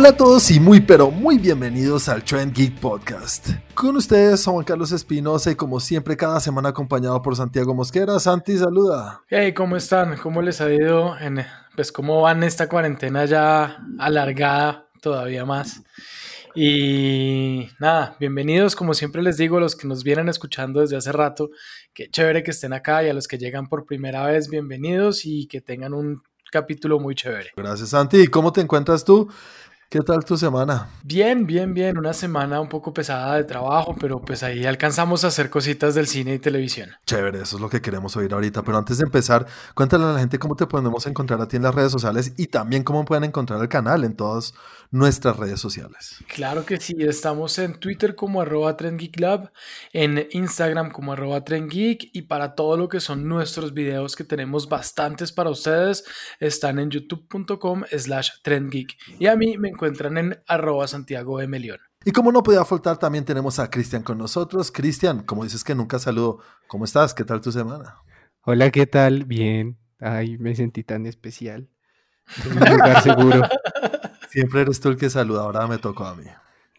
Hola a todos y muy pero muy bienvenidos al Trend Geek Podcast. Con ustedes Juan Carlos Espinosa y como siempre cada semana acompañado por Santiago Mosquera. Santi, saluda. Hey, ¿cómo están? ¿Cómo les ha ido? En, pues cómo van esta cuarentena ya alargada todavía más. Y nada, bienvenidos, como siempre les digo, a los que nos vienen escuchando desde hace rato, qué chévere que estén acá y a los que llegan por primera vez, bienvenidos y que tengan un capítulo muy chévere. Gracias, Santi. ¿Cómo te encuentras tú? ¿Qué tal tu semana? Bien, bien, bien. Una semana un poco pesada de trabajo, pero pues ahí alcanzamos a hacer cositas del cine y televisión. Chévere, eso es lo que queremos oír ahorita. Pero antes de empezar, cuéntale a la gente cómo te podemos encontrar a ti en las redes sociales y también cómo pueden encontrar el canal en todas nuestras redes sociales. Claro que sí, estamos en Twitter como arroba trendgeeklab, en Instagram como arroba trendgeek y para todo lo que son nuestros videos que tenemos bastantes para ustedes, están en youtube.com slash trendgeek. Y a mí me encuentran en arroba Santiago de Melión. Y como no podía faltar, también tenemos a Cristian con nosotros. Cristian, como dices que nunca saludo, ¿cómo estás? ¿Qué tal tu semana? Hola, ¿qué tal? Bien. Ay, me sentí tan especial. En un lugar seguro. Siempre eres tú el que saluda, ahora me tocó a mí.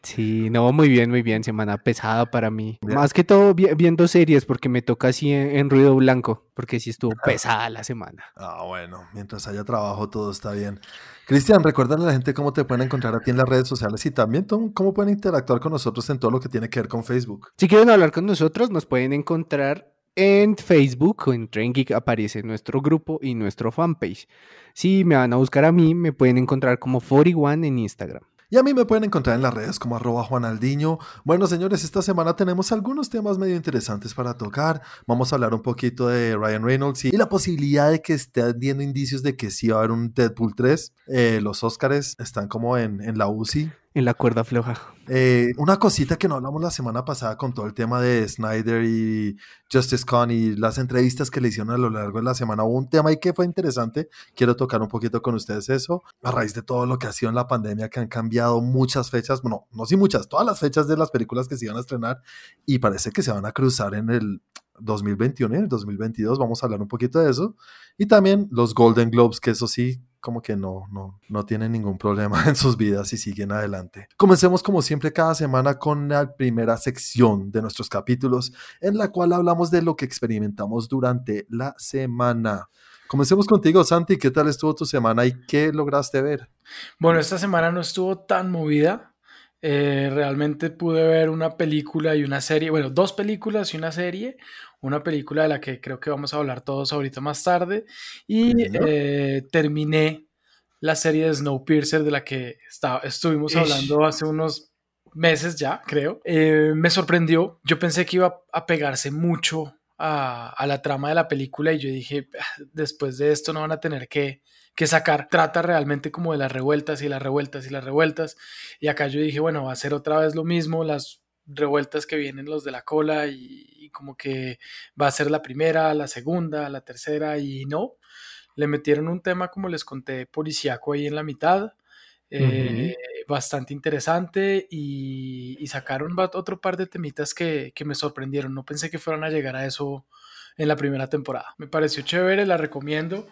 Sí, no, muy bien, muy bien. Semana pesada para mí. Más que todo viendo series, porque me toca así en, ruido blanco, porque sí estuvo pesada la semana. Ah, bueno, mientras haya trabajo todo está bien. Cristian, recuerdan a la gente cómo te pueden encontrar a ti en las redes sociales y también cómo pueden interactuar con nosotros en todo lo que tiene que ver con Facebook. Si quieren hablar con nosotros, nos pueden encontrar en Facebook o en Train Geek aparece nuestro grupo y nuestro fanpage. Si me van a buscar a mí, me pueden encontrar como 41 en Instagram. Y a mí me pueden encontrar en las redes como arroba juanaldiño. Bueno, señores, esta semana tenemos algunos temas medio interesantes para tocar. Vamos a hablar un poquito de Ryan Reynolds y la posibilidad de que estén viendo indicios de que sí va a haber un Deadpool 3. Eh, los Oscars están como en, en la UCI en la cuerda floja. Eh, una cosita que no hablamos la semana pasada con todo el tema de Snyder y Justice Con y las entrevistas que le hicieron a lo largo de la semana. Hubo un tema ahí que fue interesante. Quiero tocar un poquito con ustedes eso. A raíz de todo lo que ha sido en la pandemia, que han cambiado muchas fechas, bueno, no sí muchas, todas las fechas de las películas que se iban a estrenar y parece que se van a cruzar en el 2021 y en el 2022. Vamos a hablar un poquito de eso. Y también los Golden Globes, que eso sí como que no, no, no tienen ningún problema en sus vidas y siguen adelante. Comencemos como siempre cada semana con la primera sección de nuestros capítulos en la cual hablamos de lo que experimentamos durante la semana. Comencemos contigo, Santi. ¿Qué tal estuvo tu semana y qué lograste ver? Bueno, esta semana no estuvo tan movida. Eh, realmente pude ver una película y una serie, bueno, dos películas y una serie, una película de la que creo que vamos a hablar todos ahorita más tarde. Y eh, terminé la serie de Snowpiercer de la que estuvimos hablando hace unos meses ya, creo. Eh, me sorprendió. Yo pensé que iba a pegarse mucho a, la trama de la película y yo dije, ah, después de esto no van a tener que, que sacar. Trata realmente como de las revueltas y las revueltas y las revueltas. Y acá yo dije, bueno, va a ser otra vez lo mismo, las revueltas que vienen los de la cola y, como que va a ser la primera, la segunda, la tercera y no. Le metieron un tema, como les conté, policíaco ahí en la mitad. Eh, bastante interesante y, sacaron otro par de temitas que, que, me sorprendieron. No pensé que fueran a llegar a eso en la primera temporada. Me pareció chévere, la recomiendo.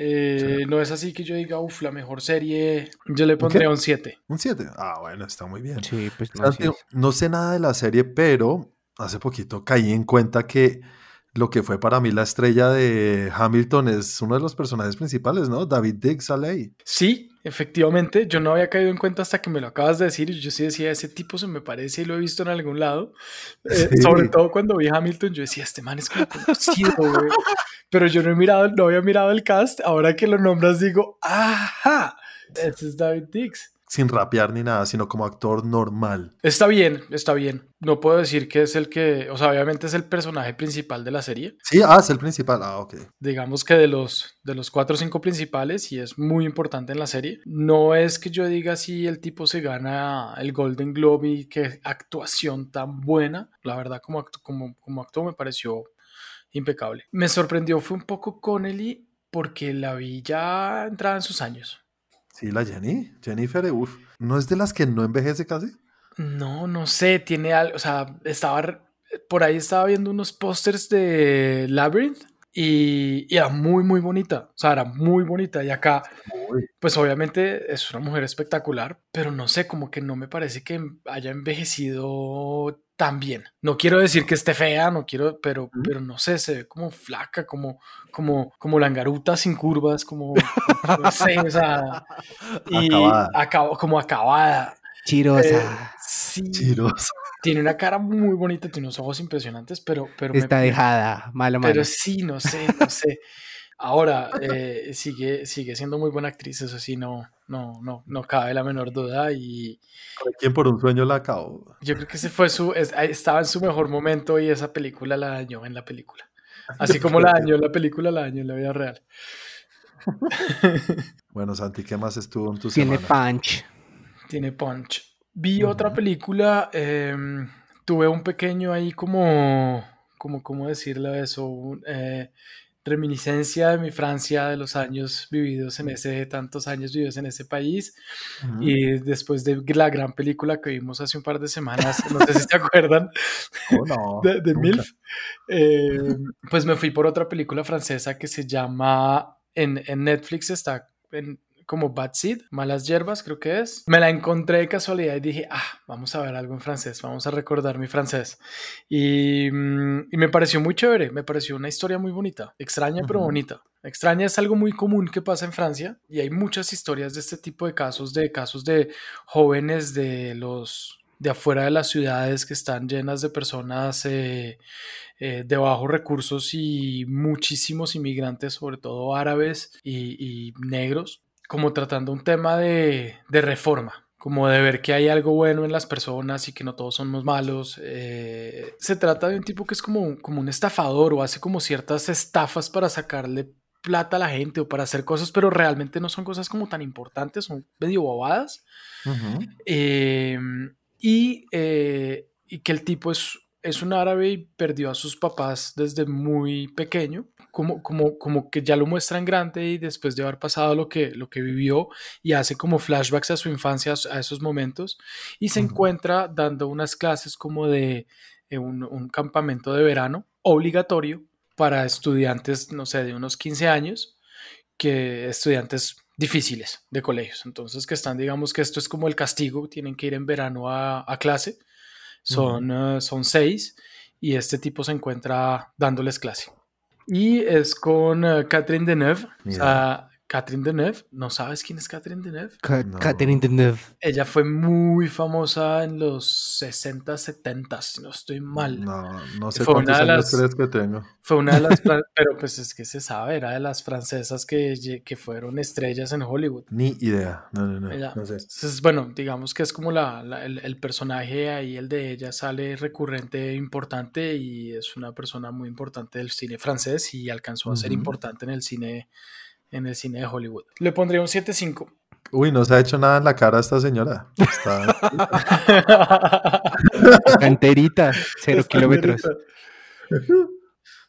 Eh, no es así que yo diga, uff, la mejor serie. Yo le pondría un 7. ¿Un 7? Ah, bueno, está muy bien. Sí, pues no, no sé nada de la serie, pero hace poquito caí en cuenta que lo que fue para mí la estrella de Hamilton es uno de los personajes principales, ¿no? David Diggs ahí. Sí, efectivamente. Yo no había caído en cuenta hasta que me lo acabas de decir. Yo sí decía, ese tipo se me parece y lo he visto en algún lado. Eh, sobre todo cuando vi Hamilton, yo decía, este man es como conocido, güey. Pero yo no he mirado, no había mirado el cast. Ahora que lo nombras, digo, ¡ajá! Ese es David Diggs sin rapear ni nada, sino como actor normal. Está bien, está bien. No puedo decir que es el que, o sea, obviamente es el personaje principal de la serie. Sí, ah, es el principal, ah, ok. Digamos que de los, de los cuatro o cinco principales, y es muy importante en la serie. No es que yo diga si el tipo se gana el Golden Globe y qué actuación tan buena. La verdad, como, como, como actor me pareció impecable. Me sorprendió, fue un poco Connelly porque la vi ya entrada en sus años. Sí, la Jenny, Jennifer, uff, ¿no es de las que no envejece casi? No, no sé, tiene algo, o sea, estaba, por ahí estaba viendo unos pósters de Labyrinth y, y era muy, muy bonita. O sea, era muy bonita. Y acá, pues obviamente es una mujer espectacular, pero no sé, como que no me parece que haya envejecido tan bien. No quiero decir que esté fea, no quiero, pero, pero no sé, se ve como flaca, como, como, como langaruta sin curvas, como, no sé, o sea, y acabada. como acabada. Chirosa. Eh, sí. Chirosa. Tiene una cara muy bonita, tiene unos ojos impresionantes, pero... pero Está dejada, malo, malo. Pero sí, no sé, no sé. Ahora, eh, sigue, sigue siendo muy buena actriz, eso sí, no, no, no, no cabe la menor duda. Y ¿Quién por un sueño la acabó? Yo creo que ese fue su, estaba en su mejor momento y esa película la dañó en la película. Así como la dañó en la película, la dañó en la vida real. bueno, Santi, ¿qué más estuvo en tu Tiene punch. Tiene punch. Vi otra película, em, tuve un pequeño ahí como, como, ¿cómo decirle eso? Eh, reminiscencia de mi Francia, de los años vividos en ese, tantos años vividos en ese país. Y después de la gran película que vimos hace un par de semanas, no sé si se acuerdan, oh, de, MILF, eh, pues me fui por otra película francesa que se llama, en, en Netflix está en, como Bad Seed, Malas Hierbas, creo que es. Me la encontré de casualidad y dije, ah, vamos a ver algo en francés, vamos a recordar mi francés. Y, mm, y me pareció muy chévere, me pareció una historia muy bonita, extraña pero bonita. Extraña es algo muy común que pasa en Francia y hay muchas historias de este tipo de casos, de casos de jóvenes de los de afuera de las ciudades que están llenas de personas eh, eh, de bajos recursos y muchísimos inmigrantes, sobre todo árabes y, y negros, como tratando un tema de, de, reforma, como de ver que hay algo bueno en las personas y que no todos somos malos. Eh, se trata de un tipo que es como, como un estafador o hace como ciertas estafas para sacarle plata a la gente o para hacer cosas, pero realmente no son cosas como tan importantes, son medio bobadas. Em, y, eh, y que el tipo es, es un árabe y perdió a sus papás desde muy pequeño como, como, como que ya lo muestra en grande y después de haber pasado lo que, lo que vivió y hace como flashbacks a su infancia, a esos momentos, y se encuentra dando unas clases como de eh, un, un, campamento de verano obligatorio para estudiantes, no sé, de unos 15 años, que estudiantes difíciles de colegios, entonces que están, digamos que esto es como el castigo, tienen que ir en verano a, a clase, son, uh, son seis, y este tipo se encuentra dándoles clase. Y es con uh, Catherine Deneuve. O sea, Catherine Deneuve, ¿no sabes quién es Catherine Deneuve? Catherine Deneuve. Ella fue muy famosa en los 60, 70, si no estoy mal. No, no sé fue cuántos años crees que tengo. Fue una de las, pero pues es que se sabe, era de las francesas que, que fueron estrellas en Hollywood. Ni idea, no, no, no, no sé. Entonces, bueno, digamos que es como la, el, el, personaje ahí, el de ella, sale recurrente, importante y es una persona muy importante del cine francés y alcanzó a ser importante en el cine en el cine de Hollywood. Le pondría un 7.5. Uy, no se ha hecho nada en la cara esta señora. Está enterita, cero kilómetros.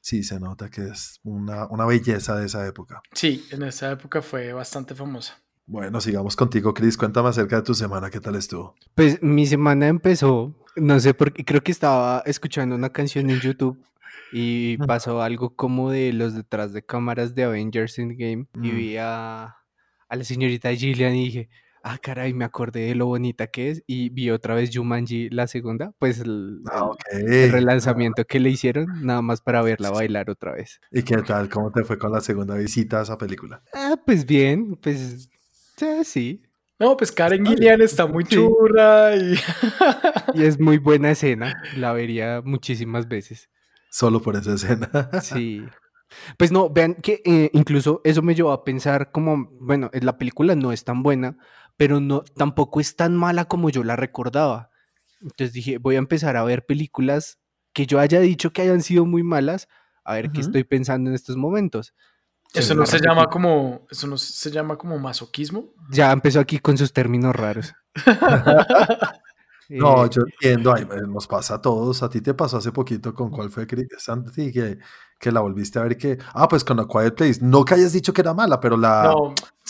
Sí, se nota que es una, una belleza de esa época. Sí, en esa época fue bastante famosa. Bueno, sigamos contigo, Chris. Cuéntame acerca de tu semana, ¿qué tal estuvo? Pues mi semana empezó, no sé por qué, creo que estaba escuchando una canción en YouTube y pasó algo como de los detrás de cámaras de Avengers Endgame y mm. vi a, a, la señorita Gillian y dije, ah, caray, me acordé de lo bonita que es y vi otra vez Jumanji la segunda, pues el, ah, el relanzamiento que le hicieron, nada más para verla bailar otra vez. ¿Y qué tal? ¿Cómo te fue con la segunda visita a esa película? Ah, pues bien, pues sí. No, pues Karen Gillian está muy churra y... y es muy buena escena, la vería muchísimas veces. Solo por esa escena. Sí. Pues no, vean que eh, incluso eso me llevó a pensar como, bueno, la película no es tan buena, pero no, tampoco es tan mala como yo la recordaba. Entonces dije, voy a empezar a ver películas que yo haya dicho que hayan sido muy malas, a ver qué estoy pensando en estos momentos. Eso no se llama como, eso no se llama como masoquismo. Ya empezó aquí con sus términos raros. No, eh, yo entiendo, nos pasa a todos. A ti te pasó hace poquito con cuál fue Santi que, que la volviste a ver que. Ah, pues con la Quiet Place. No que hayas dicho que era mala, pero la,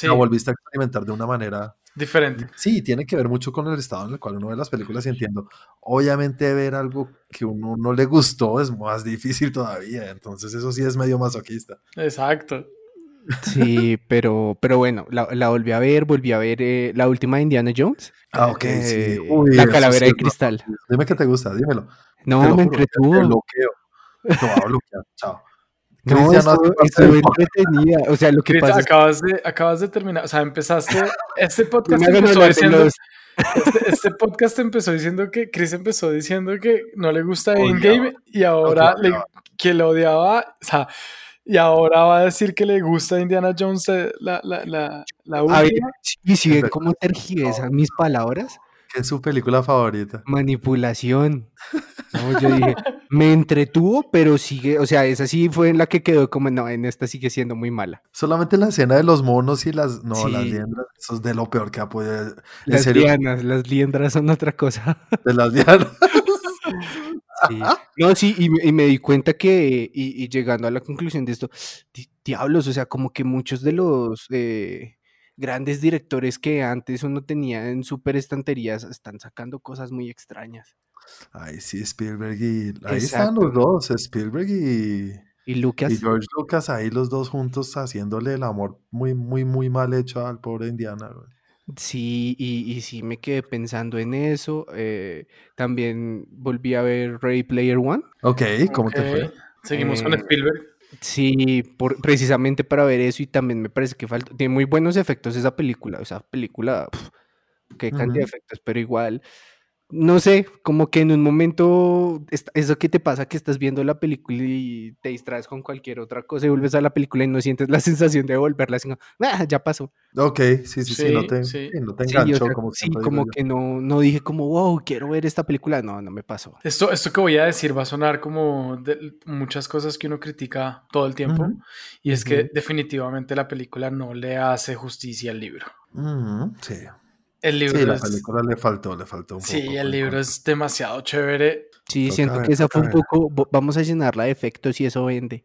la volviste a experimentar de una manera. Diferente. Sí, tiene que ver mucho con el estado en el cual uno ve las películas y entiendo. Obviamente ver algo que uno no le gustó es más difícil todavía, entonces eso sí es medio masoquista. Exacto. Sí, pero, pero bueno, la, la volví a ver, volví a ver eh, la última de Indiana Jones. Ah, ok, eh, sí. Uy, la calavera sí de cristal. Dime que te gusta, dímelo. Te No, lo me Te entretuvo. bloqueo. Te voy a bloquear. Chao. No, Cristian, no estuvo, estuvo entretenida. O sea, lo que Chris, pasa es acabas, de, acabas de terminar, o sea, empezaste, este podcast empezó diciendo, los- este, este podcast empezó diciendo que, Chris empezó diciendo que no le gusta. Endgame y ahora le- que lo odiaba, o sea, y ahora va a decir que le gusta Indiana Jones eh, la, la, la, la A ver, última. y si ven verdad. cómo tergiversan mis palabras, ¿Qué es su película favorita? manipulación. No, yo dije, me entretuvo, pero sigue, o sea, esa sí fue en la que quedó como, no, en esta sigue siendo muy mala. Solamente la escena de los monos y las. No, Sí. las liendras. Eso es de lo peor que ha podido. Las serio, lianas, las liendras son otra cosa. de las liendras. Sí. No, sí, y, me- y me di cuenta que, y, y llegando a la conclusión de esto, di- diablos, o sea, como que muchos de los eh, grandes directores que antes uno tenía en super estanterías están sacando cosas muy extrañas. Ay, sí, Spielberg y. Ahí están los dos, Spielberg y. Y Lucas, Y George Lucas, ahí los dos juntos haciéndole el amor muy, muy, muy mal hecho al pobre Indiana. güey. Sí, y, y sí me quedé pensando en eso. eh, también volví a ver Ready Player One. Ok, ¿cómo te fue? Seguimos con Eh, Spielberg. Sí, por, precisamente para ver eso y también me parece que falta, tiene muy buenos efectos esa película, esa película, pf, qué cantidad de efectos, pero igual, no sé, como que en un momento, eso que te pasa que estás viendo la película y te distraes con cualquier otra cosa y vuelves a la película y no sientes la sensación de volverla, sino, "Ah, ya pasó. Ok, sí, sí, sí, no Sí, te, sí. sí, no te Sí, o enganchó, sea, como, sí, como que no, no dije como, wow, quiero ver esta película, no, no me pasó. Esto, esto que voy a decir va a sonar como de muchas cosas que uno critica todo el tiempo, y es que definitivamente la película no le hace justicia al libro. Sí, El libro sí, la es, película le faltó, le faltó un poco. sí, el libro es demasiado chévere. Sí, Toca siento ver, que esa fue un poco, vamos a llenarla de efectos y eso vende.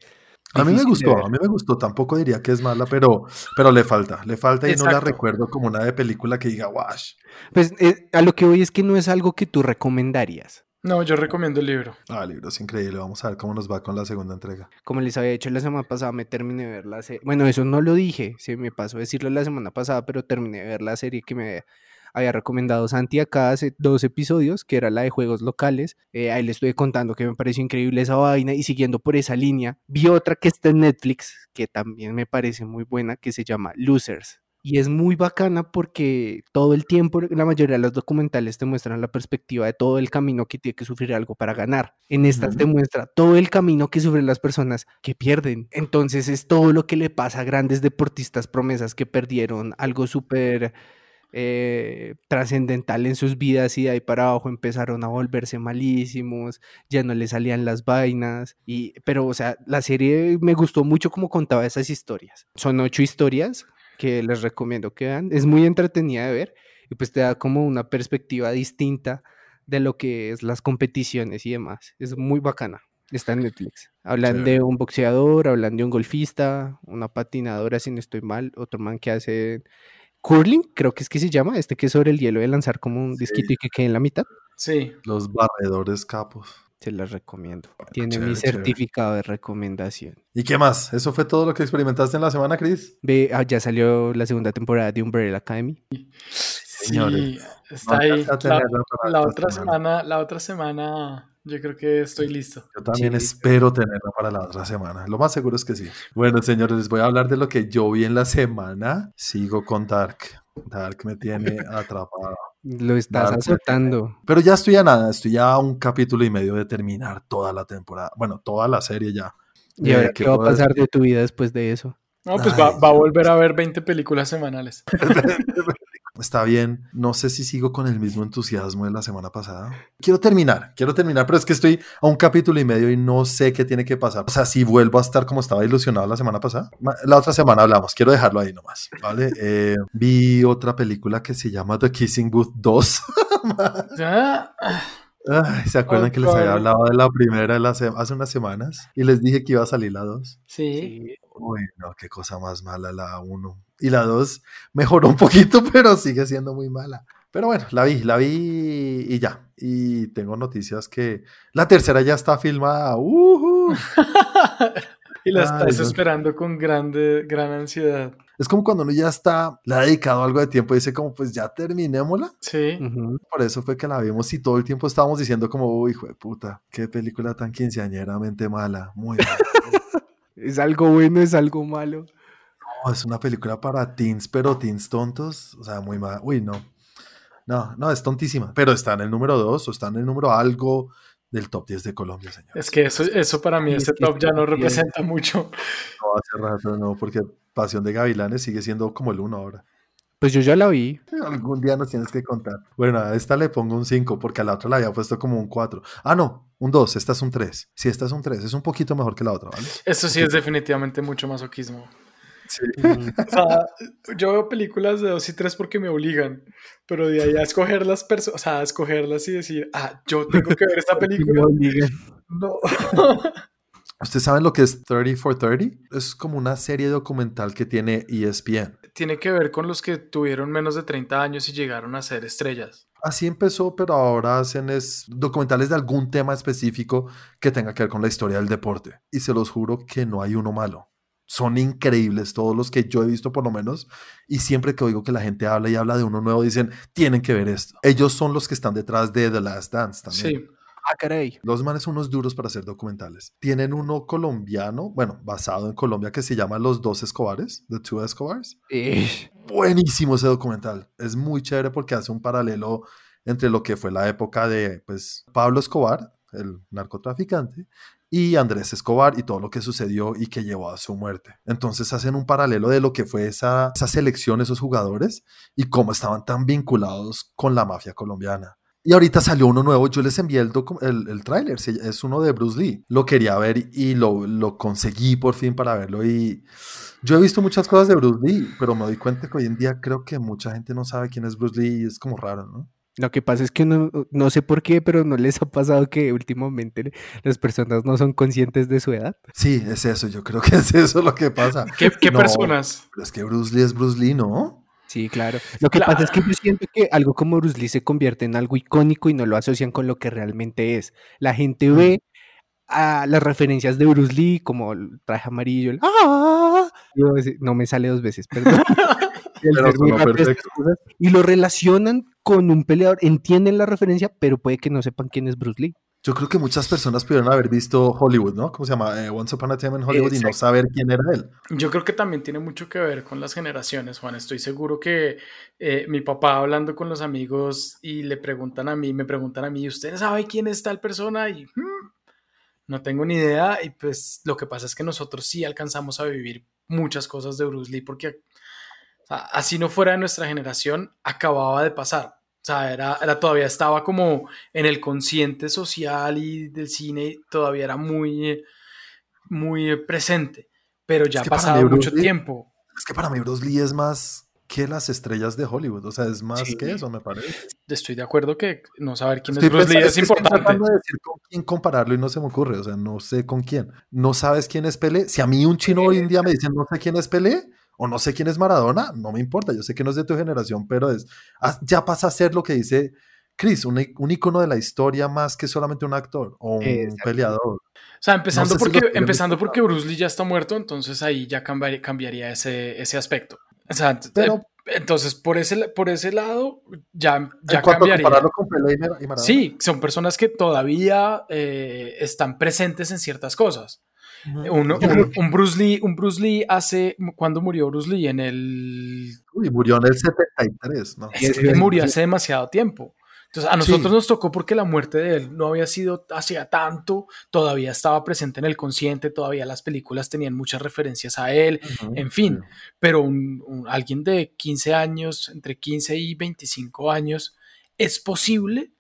A mí me gustó, a mí me gustó, tampoco diría que es mala, pero, pero le falta, le falta y no la recuerdo como una de película que diga, wash. Pues eh, a lo que voy es que no es algo que tú recomendarías. No, yo recomiendo el libro. Ah, el libro es increíble, vamos a ver cómo nos va con la segunda entrega. Como les había dicho la semana pasada, me terminé de ver la serie. Bueno, eso no lo dije, se me pasó decirlo la semana pasada, pero terminé de ver la serie que me había recomendado Santi acá hace dos episodios, que era la de juegos locales. Eh, ahí le estuve contando que me pareció increíble esa vaina y siguiendo por esa línea, vi otra que está en Netflix, que también me parece muy buena, que se llama Losers. Y es muy bacana porque todo el tiempo, la mayoría de los documentales te muestran la perspectiva de todo el camino que tiene que sufrir algo para ganar. En estas te Ujú. muestra todo el camino que sufren las personas que pierden. Entonces es todo lo que le pasa a grandes deportistas promesas que perdieron algo súper eh, trascendental en sus vidas y de ahí para abajo empezaron a volverse malísimos, ya no le salían las vainas. Y, pero, o sea, la serie me gustó mucho como contaba esas historias. Son ocho historias que les recomiendo que vean. Es muy entretenida de ver y pues te da como una perspectiva distinta de lo que es las competiciones y demás. Es muy bacana. Está en Netflix. Hablan de un boxeador, hablan de un golfista, una patinadora, si no estoy mal, otro man que hace curling, creo que es que se llama, este que es sobre el hielo de lanzar como un disquito y que quede en la mitad. Sí, Los barredores capos. Se las recomiendo. Tiene chévere, mi chévere. certificado de recomendación. ¿Y qué más? ¿Eso fue todo lo que experimentaste en la semana, Chris? Ve, ah, ya salió la segunda temporada de Umbrella Academy. Señores, sí, está no ahí. La, otra semana. semana, la otra semana, yo creo que estoy listo. Yo también Sí. espero tenerla para la otra semana. Lo más seguro es que sí. Bueno, señores, les voy a hablar de lo que yo vi en la semana. Sigo con Dark. Dark me tiene atrapado. Lo estás Dark azotando. Pero ya estoy a nada, estoy ya a un capítulo y medio de terminar toda la temporada. Bueno, toda la serie ya. ¿Y Eh, ahora ¿qué qué va a puedo pasar de tu vida después de eso? No, pues va, Ay, va a volver a ver 20 películas semanales. Está bien, no sé si sigo con el mismo entusiasmo de la semana pasada. Quiero terminar, quiero terminar, pero es que estoy a un capítulo y medio y no sé qué tiene que pasar. O sea, si vuelvo a estar como estaba ilusionado la semana pasada. La otra semana hablamos, quiero dejarlo ahí nomás, ¿vale? Eh, vi otra película que se llama The Kissing Booth 2. Ah, Ay, ¿Se acuerdan Oh, que les había hablado de la primera de hace unas semanas? Y les dije que iba a salir la 2. Sí. Sí. Uy, no, qué cosa más mala la 1. Y la 2 mejoró un poquito, pero sigue siendo muy mala. Pero bueno, la vi, la vi y ya. Y tengo noticias que la tercera ya está filmada. Y la Ay, estás no. esperando con grande, gran ansiedad. Es como cuando uno ya está, le ha dedicado algo de tiempo y dice como, pues ya terminémosla. Sí. Por eso fue que la vimos y todo el tiempo estábamos diciendo como, uy, hijo de puta, qué película tan quinceañeramente mala, muy mala. Es algo bueno, es algo malo. No, es una película para teens, pero teens tontos, o sea, muy mal. Uy, no. No, no, es tontísima, pero está en el número 2 o está en el número algo del top 10 de Colombia, señor. Es que eso, eso para mí, ese top ya no representa mucho. No, hace rato no, porque Pasión de Gavilanes sigue siendo como el 1 ahora. Pues yo ya la vi. Algún día nos tienes que contar. Bueno, a esta le pongo un 5 porque a la otra la había puesto como un 4. Ah, no, un 2, esta es un 3. Sí, esta es un 3, es un poquito mejor que la otra, ¿vale? Eso sí es definitivamente mucho masoquismo. Sí. O sea, yo veo películas de 2 y 3 porque me obligan, pero de ahí a escoger las personas, o sea, a escogerlas y decir, ah, yo tengo que ver esta película. No. ¿Ustedes saben lo que es 30 for 30? Es como una serie documental que tiene ESPN. Tiene que ver con los que tuvieron menos de 30 años y llegaron a ser estrellas. Así empezó, pero ahora hacen es documentales de algún tema específico que tenga que ver con la historia del deporte. Y se los juro que no hay uno malo. Son increíbles todos los que yo he visto por lo menos. Y siempre que oigo que la gente habla y habla de uno nuevo, dicen, tienen que ver esto. Ellos son los que están detrás de The Last Dance también. Sí. Ah, caray. Los manes son unos duros para hacer documentales. Tienen uno colombiano, bueno, basado en Colombia, que se llama Los Dos Escobares, The Two Escobars. Eh, Buenísimo ese documental. Es muy chévere porque hace un paralelo entre lo que fue la época de pues, Pablo Escobar, el narcotraficante, y Andrés Escobar y todo lo que sucedió y que llevó a su muerte. Entonces hacen un paralelo de lo que fue esa, esa selección, esos jugadores y cómo estaban tan vinculados con la mafia colombiana. Y ahorita salió uno nuevo, yo les envié el, el, el tráiler, es uno de Bruce Lee. Lo quería ver y lo, lo conseguí por fin para verlo y yo he visto muchas cosas de Bruce Lee, pero me doy cuenta que hoy en día creo que mucha gente no sabe quién es Bruce Lee y es como raro, ¿no? Lo que pasa es que no, no sé por qué, pero no les ha pasado que últimamente las personas no son conscientes de su edad. Sí, es eso, yo creo que es eso lo que pasa. ¿Qué, qué No, personas? Es que Bruce Lee es Bruce Lee, ¿no? Sí, claro. Lo que pasa es que yo siento que algo como Bruce Lee se convierte en algo icónico y no lo asocian con lo que realmente es. La gente ve a las referencias de Bruce Lee como el traje amarillo, el ¡Ah! No me sale dos veces, perdón. El y lo relacionan con un peleador, entienden la referencia, pero puede que no sepan quién es Bruce Lee. Yo creo que muchas personas pudieron haber visto Hollywood, ¿no? ¿Cómo se llama? Eh, Once Upon a Time en Hollywood y no saber quién era él. Yo creo que también tiene mucho que ver con las generaciones, Juan. Estoy seguro que eh, mi papá hablando con los amigos y le preguntan a mí, me preguntan a mí, ¿usted sabe quién es tal persona? Y "Hmm, no tengo ni idea. Y pues lo que pasa es que nosotros sí alcanzamos a vivir muchas cosas de Bruce Lee porque o sea, así no fuera de nuestra generación, acababa de pasar. O sea, era, era, todavía estaba como en el consciente social y del cine, todavía era muy, muy presente, pero ya Es ha que pasado mucho Lee- tiempo. Es que para mí Bruce Lee es más que las estrellas de Hollywood, o sea, es más Sí. que eso, me parece. Estoy de acuerdo que no saber quién Estoy es Bruce Lee pensando- es que estoy importante. tratando de decir con quién compararlo y no se me ocurre, o sea, no sé con quién. No sabes quién es Pelé. Si a mí un chino hoy en día me dice no sé quién es Pelé o no sé quién es Maradona, no me importa. Yo sé que no es de tu generación, pero es ya pasa a ser lo que dice Chris, un, icono de la historia más que solamente un actor o un peleador. O sea, empezando, No sé si porque, tenemos empezando porque Bruce Lee ya está muerto, entonces ahí ya cambiaría, cambiaría ese, ese aspecto. O sea, Pero- eh, entonces por ese, por ese lado ya, ya cambiaría. con Pelé y. Sí, son personas que todavía eh, están presentes en ciertas cosas. Un, un- Bruce Lee, un Bruce Lee hace, ¿cuándo murió Bruce Lee? En el... Uy, murió en el 73, ¿no? Murió sí. hace demasiado tiempo. Entonces, a nosotros Sí. nos tocó porque la muerte de él no había sido hacía tanto, todavía estaba presente en el consciente, todavía las películas tenían muchas referencias a él, en fin, pero un, un- alguien de 15 años, entre 15 y 25 años, es posible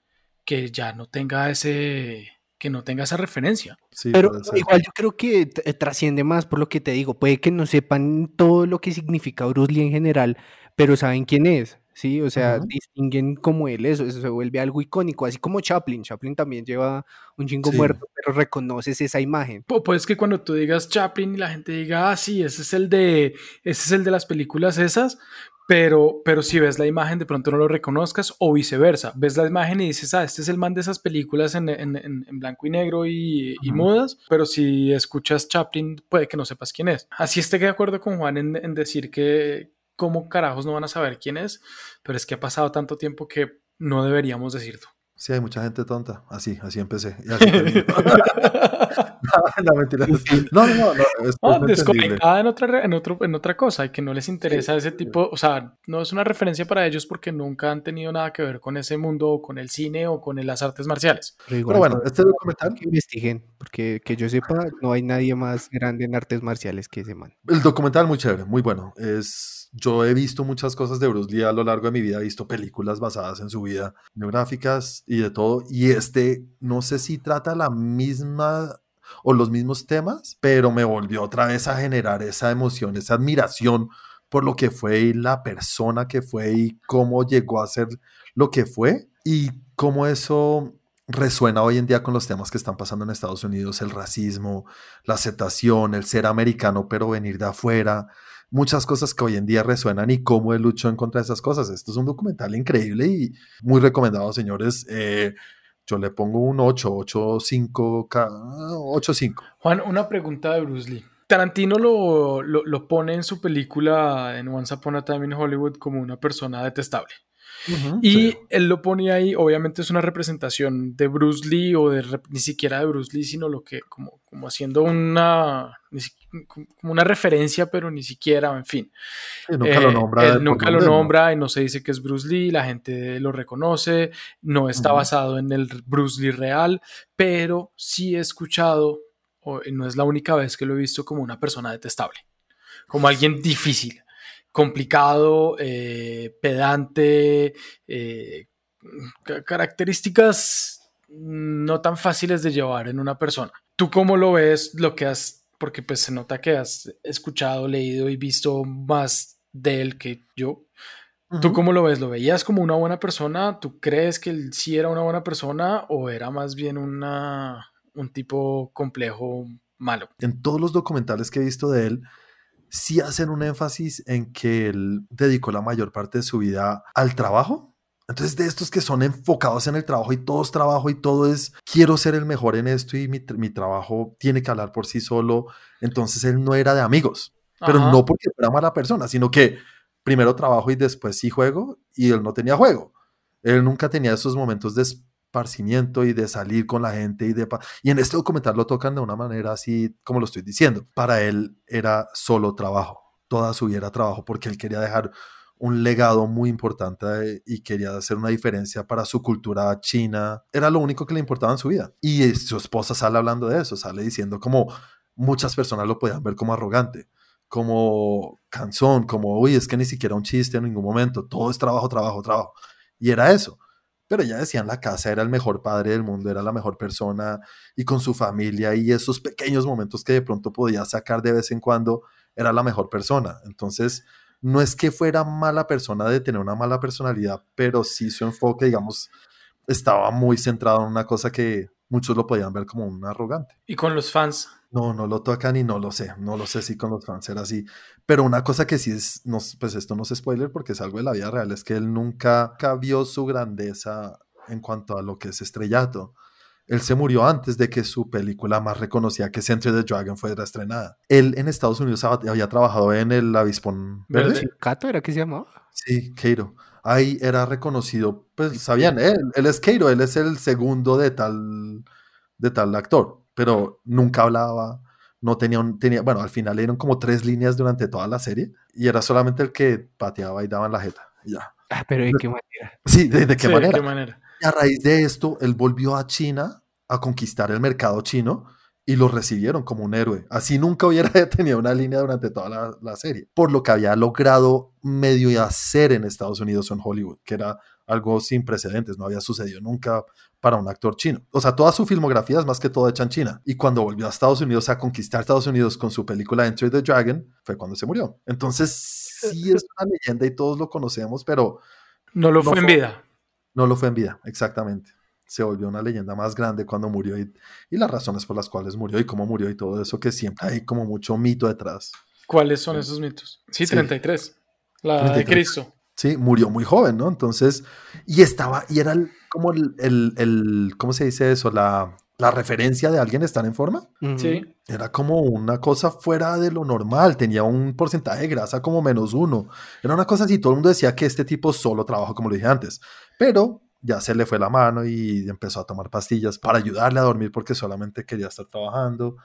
que ya no tenga ese, que no tenga esa referencia. Sí, Pero igual yo creo que eh, trasciende más por lo que te digo. Puede que no sepan todo lo que significa Bruce Lee en general, pero saben quién es. Sí, o sea, distinguen como él eso, eso se vuelve algo icónico, así como Chaplin. Chaplin también lleva un chingo muerto, pero reconoces esa imagen. Pues que cuando tú digas Chaplin y la gente diga, ah, sí, ese es el de, ese es el de las películas esas, pero, pero si ves la imagen de pronto no lo reconozcas o viceversa. Ves la imagen y dices, ah, este es el man de esas películas en, en, en blanco y negro y, y, mudas, pero si escuchas Chaplin puede que no sepas quién es. Así esté de acuerdo con Juan en, decir que cómo carajos no van a saber quién es, pero es que ha pasado tanto tiempo que no deberíamos decirlo. Sí, hay mucha gente tonta. Así, así empecé. Y así no, mentira. No, no, no. Es, no desconectada en otra, en, otro, en otra cosa y que no les interesa ese tipo. O sea, no es una referencia para ellos porque nunca han tenido nada que ver con ese mundo o con el cine o con las artes marciales. Pero, bueno, este documental. Que investiguen, porque que yo sepa, no hay nadie más grande en artes marciales que ese man. El documental muy chévere, muy bueno. Es yo he visto muchas cosas de Bruce Lee a lo largo de mi vida, he visto películas basadas en su vida, biográficas y de todo, y este no sé si trata la misma o los mismos temas, pero me volvió otra vez a generar esa emoción, esa admiración por lo que fue y la persona que fue y cómo llegó a ser lo que fue y cómo eso resuena hoy en día con los temas que están pasando en Estados Unidos, el racismo, la aceptación, el ser americano pero venir de afuera, muchas cosas que hoy en día resuenan y cómo él luchó en contra de esas cosas. Esto es un documental increíble y muy recomendado, señores. Eh, yo le pongo un 8, 8, 5, 8, 5. Juan, una pregunta de Bruce Lee. Tarantino lo, lo, lo, pone en su película en Once Upon a Time in Hollywood como una persona detestable y él lo pone ahí, obviamente es una representación de Bruce Lee o de ni siquiera de Bruce Lee, sino lo que como, como haciendo una, como una referencia, pero ni siquiera, en fin. nunca lo nombra. Él nunca lo nombra y no se dice que es Bruce Lee, la gente lo reconoce, no está basado en el Bruce Lee real, pero sí he escuchado, o no es la única vez que lo he visto como una persona detestable, como alguien difícil complicado, eh, pedante, eh, características no tan fáciles de llevar en una persona. ¿Tú cómo lo ves? Lo que has, porque pues se nota que has escuchado, leído y visto más de él que yo. ¿Tú cómo lo ves? ¿Lo veías como una buena persona? ¿Tú crees que él sí era una buena persona o era más bien una, un tipo complejo malo? En todos los documentales que he visto de él, sí hacen un énfasis en que él dedicó la mayor parte de su vida al trabajo. Entonces, de estos que son enfocados en el trabajo y todo es trabajo y todo es quiero ser el mejor en esto y mi, trabajo tiene que hablar por sí solo. Entonces, él no era de amigos, pero no porque fuera mala persona, sino que primero trabajo y después sí juego y él no tenía juego. Él nunca tenía esos momentos de y de salir con la gente y de... Y en este documental lo tocan de una manera así como lo estoy diciendo. Para él era solo trabajo, toda su vida era trabajo porque él quería dejar un legado muy importante eh, y quería hacer una diferencia para su cultura china. Era lo único que le importaba en su vida. Y su esposa sale hablando de eso, sale diciendo como muchas personas lo podían ver como arrogante, como cansón, como, uy, es que ni siquiera un chiste en ningún momento, todo es trabajo, trabajo, trabajo. Y era eso pero ella decía en la casa era el mejor padre del mundo, era la mejor persona y con su familia y esos pequeños momentos que de pronto podía sacar de vez en cuando, era la mejor persona. Entonces, no es que fuera mala persona de tener una mala personalidad, pero sí su enfoque, digamos, estaba muy centrado en una cosa que muchos lo podían ver como un arrogante. ¿Y con los fans? No, no lo tocan y no lo sé, no lo sé si con los fans era así. Pero una cosa que sí es, no, pues esto no es spoiler porque es algo de la vida real, es que él nunca vio su grandeza en cuanto a lo que es estrellato. Él se murió antes de que su película más reconocida, que es Enter the Dragon, fuera estrenada. Él en Estados Unidos había trabajado en el Avispón Verde. ¿Cato era que se llamaba? Sí, Keiro. Ahí era reconocido, pues sabían, él, él es Keiro, él es el segundo de tal, de tal actor pero nunca hablaba, no tenía, un, tenía, bueno, al final eran como tres líneas durante toda la serie y era solamente el que pateaba y daba en la jeta, ya. Ah, pero ¿de qué manera? Sí, ¿de, qué, manera? ¿de qué manera? Y a raíz de esto, él volvió a China a conquistar el mercado chino y lo recibieron como un héroe. Así nunca hubiera tenido una línea durante toda la, la, serie, por lo que había logrado medio hacer en Estados Unidos o en Hollywood, que era algo sin precedentes, no había sucedido nunca para un actor chino. O sea, toda su filmografía es más que todo hecha en China. Y cuando volvió a Estados Unidos a conquistar Estados Unidos con su película Enter the Dragon, fue cuando se murió. Entonces, sí es una leyenda y todos lo conocemos, pero No lo fue en vida. No lo fue en vida, exactamente. Se volvió una leyenda más grande cuando murió y, y las razones por las cuales murió y cómo murió y todo eso, que siempre hay como mucho mito detrás. ¿Cuáles son esos mitos? Sí, 33. La 33. de Cristo. Sí, murió muy joven, ¿no? Entonces, y estaba, y era como el, el, el ¿cómo se dice eso? La, la referencia de alguien estar en forma. Sí. Era como una cosa fuera de lo normal, tenía un porcentaje de grasa como menos uno. Era una cosa así, todo el mundo decía que este tipo solo trabaja, como lo dije antes, pero ya se le fue la mano y empezó a tomar pastillas para ayudarle a dormir porque solamente quería estar trabajando.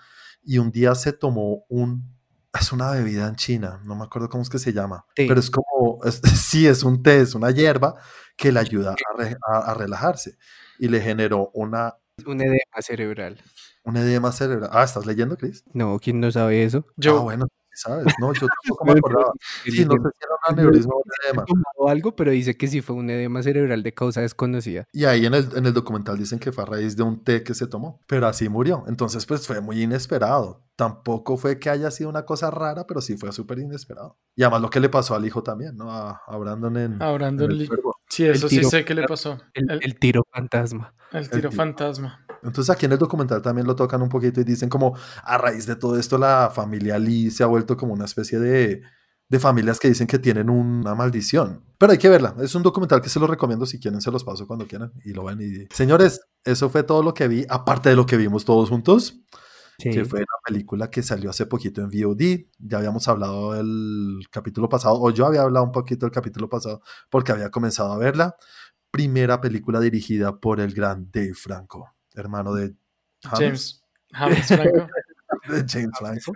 Y un día se tomó un... Es una bebida en China, no me acuerdo cómo es que se llama, pero es como, sí, es un té, es una hierba que le ayuda a, a, a relajarse y le generó una un edema cerebral. Un edema cerebral. Ah, ¿estás leyendo, Chris? No, ¿quién no sabe eso? Yo. Ah, bueno, ¿sabes? No, yo tampoco me acordaba. Sí, no sé si era un aneurisma o un edema. O algo, pero dice que sí fue un edema cerebral de causa desconocida. Y ahí en el, en el documental dicen que fue a raíz de un té que se tomó, pero así murió. Entonces, pues fue muy inesperado. Tampoco fue que haya sido una cosa rara, pero sí fue súper inesperado. Y además lo que le pasó al hijo también, ¿no? A, a Brandon en, a Brandon en el Sí, eso sí sé que le pasó. El, el, tiro fantasma. El tiro fantasma. Entonces aquí en el documental también lo tocan un poquito y dicen como a raíz de todo esto la familia Lee se ha vuelto como una especie de, de familias que dicen que tienen una maldición. Pero hay que verla. Es un documental que se lo recomiendo si quieren, se los paso cuando quieran y lo ven. Y... Señores, eso fue todo lo que vi, aparte de lo que vimos todos juntos. Sí. que fue la película que salió hace poquito en VOD. Ya habíamos hablado el capítulo pasado, o yo había hablado un poquito el capítulo pasado porque había comenzado a verla. Primera película dirigida por el gran Dave Franco hermano de James, James Franco. de James Franco.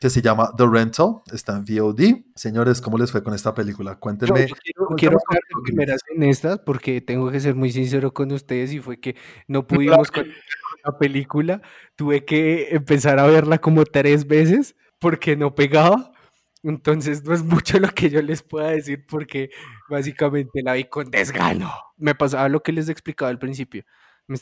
Que se llama The Rental, está en VOD. Señores, ¿cómo les fue con esta película? Cuéntenme. Yo, yo quiero, quiero primeras en estas porque tengo que ser muy sincero con ustedes y fue que no pudimos la película. Tuve que empezar a verla como tres veces porque no pegaba. Entonces no es mucho lo que yo les pueda decir porque básicamente la vi con desgano. Me pasaba lo que les explicaba al principio. Me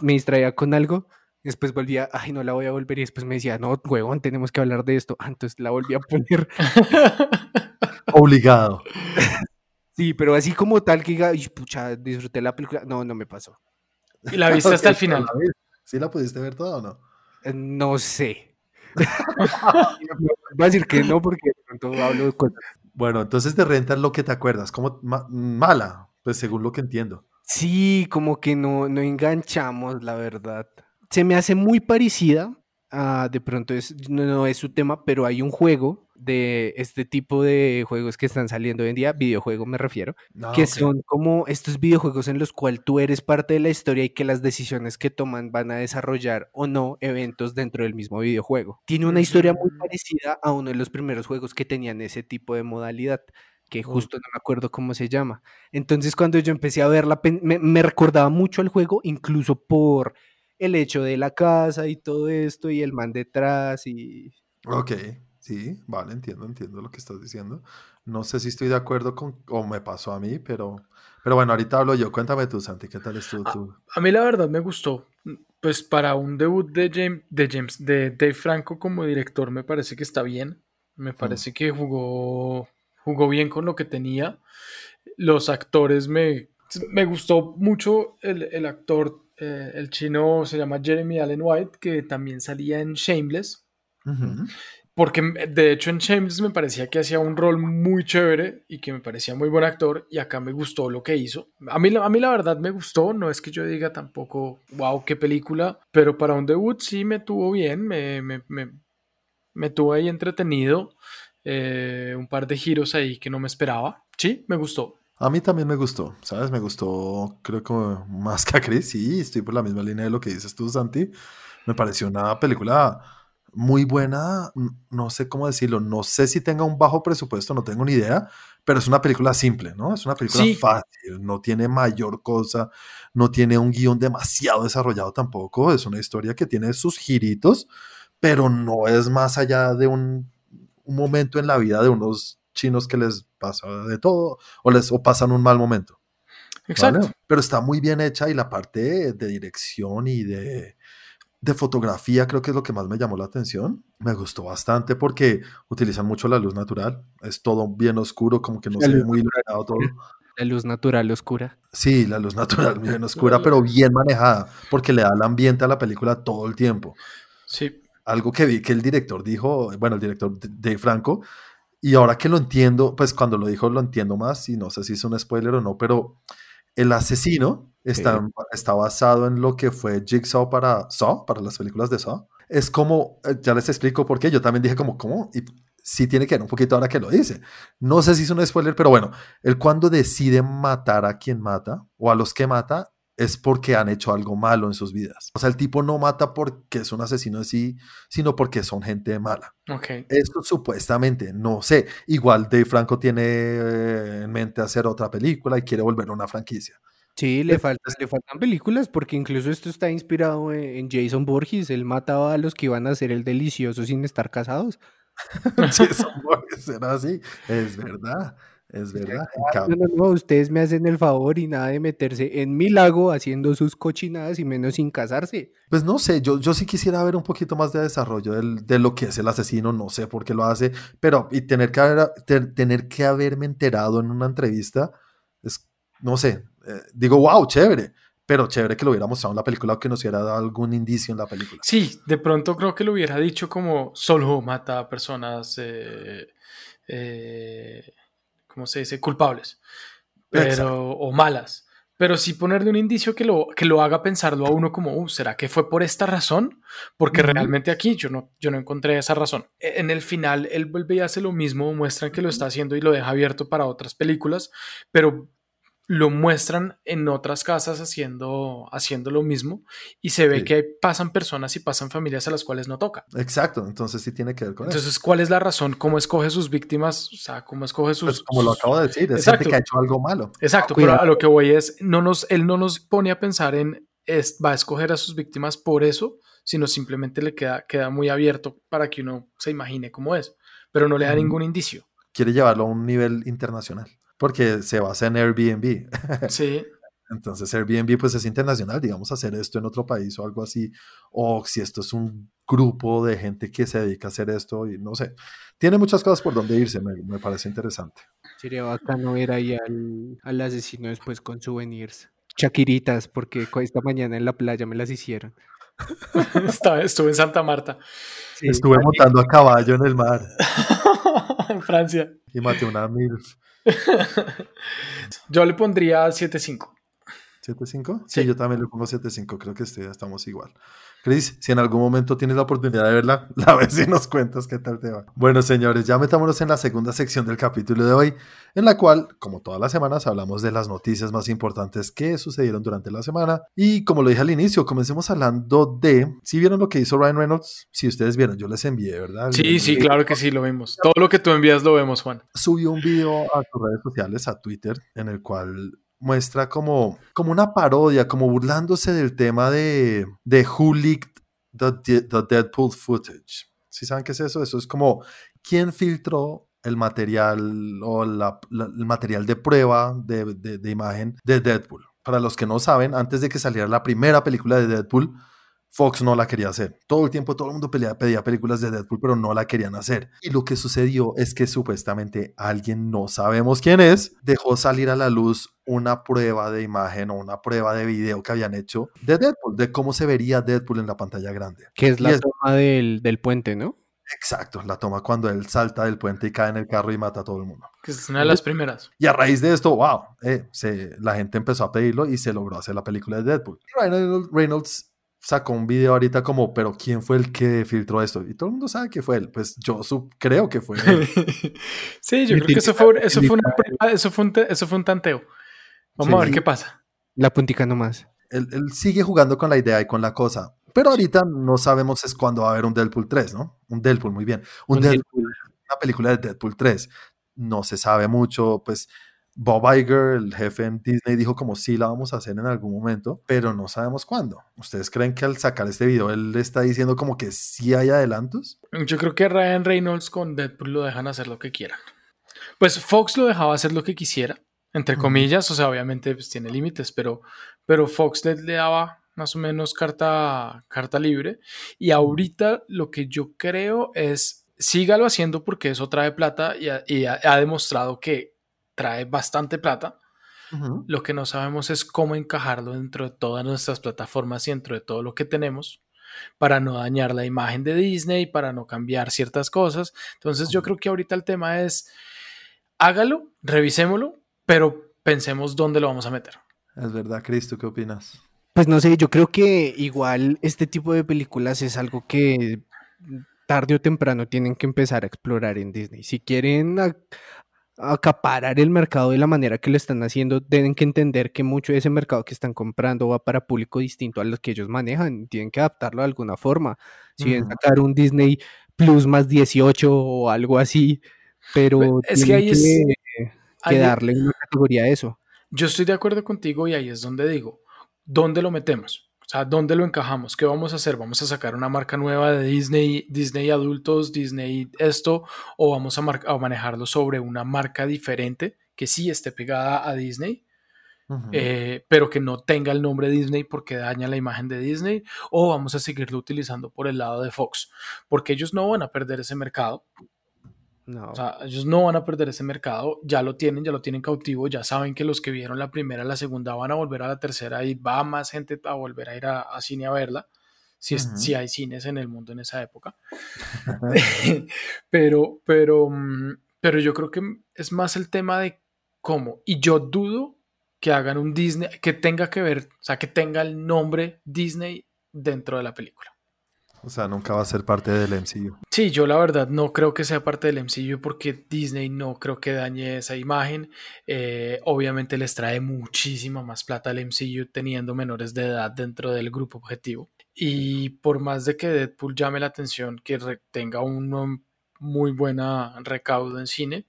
me distraía con algo, después volvía, ay, no la voy a volver, y después me decía, no, huevón, tenemos que hablar de esto. Ah, entonces la volví a poner. Obligado. Sí, pero así como tal que diga, pucha, disfruté la película, no, no me pasó. ¿Y la viste hasta el final? ¿Sí la pudiste ver toda o no? Eh, no sé. Voy a decir que no porque de pronto hablo de cosas. Bueno, entonces de renta es lo que te acuerdas, como ma mala, pues según lo que entiendo. Sí, como que no, no enganchamos, la verdad. Se me hace muy parecida a, de pronto es, no, no, es su tema, pero hay un juego de este tipo de juegos que están saliendo hoy en día, videojuego me refiero, Ah, que son como estos videojuegos en los cuales tú eres parte de la historia y que las decisiones que toman van a desarrollar o no eventos dentro del mismo videojuego. Tiene una historia muy Mm. parecida a uno de los primeros juegos que tenían ese tipo de modalidad que justo no me acuerdo cómo se llama. Entonces cuando yo empecé a verla, me, me recordaba mucho al juego, incluso por el hecho de la casa y todo esto y el man detrás y... Ok, sí, vale, entiendo, entiendo lo que estás diciendo. No sé si estoy de acuerdo con, o me pasó a mí, pero, pero bueno, ahorita hablo yo. Cuéntame tú, Santi, ¿qué tal estuvo tú? A mí la verdad me gustó. Pues para un debut de James, de James, de Dave Franco como director me parece que está bien. Me parece que jugó, jugó bien con lo que tenía. Los actores me, me gustó mucho el, el actor, eh, el chino se llama Jeremy Allen White, que también salía en Shameless. Porque mm, de hecho en Shameless me parecía que hacía un rol muy chévere y que me parecía muy buen actor y acá me gustó lo que hizo. A mí, la- a mí la verdad me gustó, no es que yo diga tampoco, wow, qué película, pero para un debut sí me tuvo bien, me, me, me, me tuvo ahí entretenido, eh, un par de giros ahí que no me esperaba. Sí, me gustó. A mí también me gustó, ¿sabes? Me gustó, creo que más que a Chris, sí, estoy por la misma línea de lo que dices tú, Santi. Me pareció una película muy buena, no sé cómo decirlo, no sé si tenga un bajo presupuesto, no tengo ni idea, pero es una película simple, ¿no? Es una película Sí. fácil, no tiene mayor cosa, no tiene un guion demasiado desarrollado tampoco, es una historia que tiene sus giritos, pero no es más allá de un, un momento en la vida de unos chinos que les pasa de todo o les o pasan un mal momento. Exacto. ¿vale? Pero está muy bien hecha y la parte de dirección y de, de fotografía creo que es lo que más me llamó la atención. Me gustó bastante porque utilizan mucho la luz natural. Es todo bien oscuro, como que no La se ve muy iluminado todo. La luz natural oscura. Sí, la luz natural bien oscura, pero bien manejada, porque le da el ambiente a la película todo el tiempo. Sí. Algo que vi que el director dijo, bueno, el director de Franco, y ahora que lo entiendo, pues cuando lo dijo lo entiendo más, y no sé si es un spoiler o no, pero el asesino está, está basado en lo que fue Jigsaw para Saw, para las películas de Saw. Es como, eh, ya les explico por qué, yo también dije como, ¿cómo? Y sí tiene que ver un poquito ahora que lo dice. No sé si es un spoiler, pero bueno, él cuando decide matar a quien mata o a los que mata, es porque han hecho algo malo en sus vidas. O sea, el tipo no mata porque es un asesino así, sino porque son gente mala. Ok. Esto supuestamente, no sé. Igual Dave Franco tiene eh, en mente hacer otra película y quiere volver a una franquicia. Sí, le, falta, le faltan películas porque incluso esto está inspirado en Jason Borges. Él mataba a los que iban a hacer el delicioso sin estar casados. Jason Borges era así, es verdad. Es verdad. No, no, no, ustedes me hacen el favor y nada de meterse en mi lago haciendo sus cochinadas y menos sin casarse. Pues no sé, yo, yo sí quisiera ver un poquito más de desarrollo del, de lo que es el asesino, no sé por qué lo hace, pero y tener que, haber, tener que haberme enterado en una entrevista, es, no sé, eh, digo, wow, chévere, pero chévere que lo hubiera mostrado en la película o que nos hubiera dado algún indicio en la película. Sí, de pronto creo que lo hubiera dicho como solo mata a personas... Eh, eh, ¿cómo se dice? Culpables pero, o malas. Pero sí ponerle un indicio que lo, que lo haga pensarlo a uno como, uh, ¿será que fue por esta razón? Porque realmente aquí yo no, yo no encontré esa razón. E, en el final, él vuelve y hace lo mismo, muestran que lo está haciendo y lo deja abierto para otras películas, pero lo muestran en otras casas haciendo, haciendo lo mismo y se ve que pasan personas y pasan familias a las cuales no toca. Exacto, entonces sí tiene que ver con entonces, eso. Entonces, ¿cuál es la razón? ¿Cómo escoge sus víctimas? O sea, ¿cómo escoge sus... Pues como lo acabo de decir, es gente que ha hecho algo malo. Exacto, pero a lo que voy es, no nos, él no nos pone a pensar en, es, va a escoger a sus víctimas por eso, sino simplemente le queda, queda muy abierto para que uno se imagine cómo es, pero no le da ningún indicio. Quiere llevarlo a un nivel internacional porque se basa en Airbnb. Sí. Entonces Airbnb pues es internacional, digamos, hacer esto en otro país o algo así, o si esto es un grupo de gente que se dedica a hacer esto y no sé, tiene muchas cosas por donde irse, me, parece interesante. Sería bacano ir ahí al, al asesino después con souvenirs, chaquiritas, porque esta mañana en la playa me las hicieron. estuve en Santa Marta. estuve montando a caballo en el mar. en Francia. Y maté una MILF. Yo le pondría 7.5. ¿7.5? Sí, yo también le pongo 7.5. Creo que estamos igual. Cris, si en algún momento tienes la oportunidad de verla, la ves y nos cuentas qué tal te va. Bueno, señores, ya metámonos en la segunda sección del capítulo de hoy, en la cual, como todas las semanas, hablamos de las noticias más importantes que sucedieron durante la semana. Y como lo dije al inicio, comencemos hablando de, si vieron lo que hizo Ryan Reynolds, si ustedes vieron, yo les envié, ¿verdad? Sí, sí, claro que sí, lo vimos. Todo lo que tú envías lo vemos, Juan. Subió un video a sus redes sociales, a Twitter, en el cual muestra como, como una parodia, como burlándose del tema de, de Who Leaked the, the Deadpool Footage. ¿Sí saben qué es eso? Eso es como quién filtró el material o la, el material de prueba de, de, de, imagen de Deadpool. Para los que no saben, antes de que saliera la primera película de Deadpool, Fox no la quería hacer. Todo el tiempo todo el mundo pedía, pedía películas de Deadpool, pero no la querían hacer. Y lo que sucedió es que supuestamente alguien, no sabemos quién es, dejó salir a la luz una prueba de imagen o una prueba de video que habían hecho de Deadpool, de cómo se vería Deadpool en la pantalla grande. Que es la toma del, del puente, ¿no? Exacto, la toma cuando él salta del puente y cae en el carro y mata a todo el mundo. Que es una de las primeras. Y a raíz de esto, wow, eh, se, la gente empezó a pedirlo y se logró hacer la película de Deadpool. Ryan Reynolds sacó un video ahorita como, pero ¿quién fue el que filtró esto? Y todo el mundo sabe que fue él. Pues yo creo que fue él. sí, yo creo que eso fue, eso fue, eso fue, un, eso fue un tanteo. Vamos a ver qué pasa. La puntica nomás. Él, él sigue jugando con la idea y con la cosa. Pero ahorita no sabemos es cuándo va a haber un Deadpool 3, ¿no? Un Deadpool, muy bien. Un, Deadpool, una película de Deadpool 3. No se sabe mucho, pues Bob Iger, el jefe en Disney, dijo como sí la vamos a hacer en algún momento, pero no sabemos cuándo. ¿Ustedes creen que al sacar este video él está diciendo como que sí hay adelantos? Yo creo que Ryan Reynolds con Deadpool lo dejan hacer lo que quieran. Pues Fox lo dejaba hacer lo que quisiera, entre comillas, o sea, obviamente pues, tiene límites, pero, pero Fox le, le daba más o menos carta, carta libre. Y ahorita lo que yo creo es sígalo haciendo porque eso trae plata y, ha, demostrado que trae bastante plata. Lo que no sabemos es cómo encajarlo dentro de todas nuestras plataformas y dentro de todo lo que tenemos para no dañar la imagen de Disney, para no cambiar ciertas cosas. Entonces yo creo que ahorita el tema es, hágalo, revisémoslo, pero pensemos dónde lo vamos a meter. Es verdad, Cristo, ¿qué opinas? Pues no sé, yo creo que igual este tipo de películas es algo que tarde o temprano tienen que empezar a explorar en Disney. Si quieren acaparar el mercado de la manera que lo están haciendo, tienen que entender que mucho de ese mercado que están comprando va para público distinto a los que ellos manejan, tienen que adaptarlo de alguna forma. Si quieren sacar un Disney Plus más 18 o algo así, pero es que, que darle una categoría a eso. Yo estoy de acuerdo contigo y ahí es donde digo, ¿dónde lo metemos? O sea, ¿dónde lo encajamos? ¿Qué vamos a hacer? ¿Vamos a sacar una marca nueva de Disney, Disney adultos, Disney esto? ¿O vamos a, a manejarlo sobre una marca diferente que sí esté pegada a Disney? Eh, pero que no tenga el nombre Disney porque daña la imagen de Disney, o vamos a seguirlo utilizando por el lado de Fox, porque ellos no van a perder ese mercado, no. O sea, ellos no van a perder ese mercado, ya lo tienen, ya lo tienen cautivo, ya saben que los que vieron la primera, la segunda van a volver a la tercera y va más gente a volver a ir a, cine a verla, si, si hay cines en el mundo en esa época. pero, pero, mm, pero yo creo que es más el tema de cómo, y yo dudo que hagan un Disney, que tenga que ver, o sea, que tenga el nombre Disney dentro de la película. O sea, nunca va a ser parte del MCU. Sí, yo la verdad no creo que sea parte del MCU porque Disney no creo que dañe esa imagen. Eh, obviamente les trae muchísima más plata al MCU teniendo menores de edad dentro del grupo objetivo. Y por más de que Deadpool llame la atención, que tenga un muy buena recaudo en cine,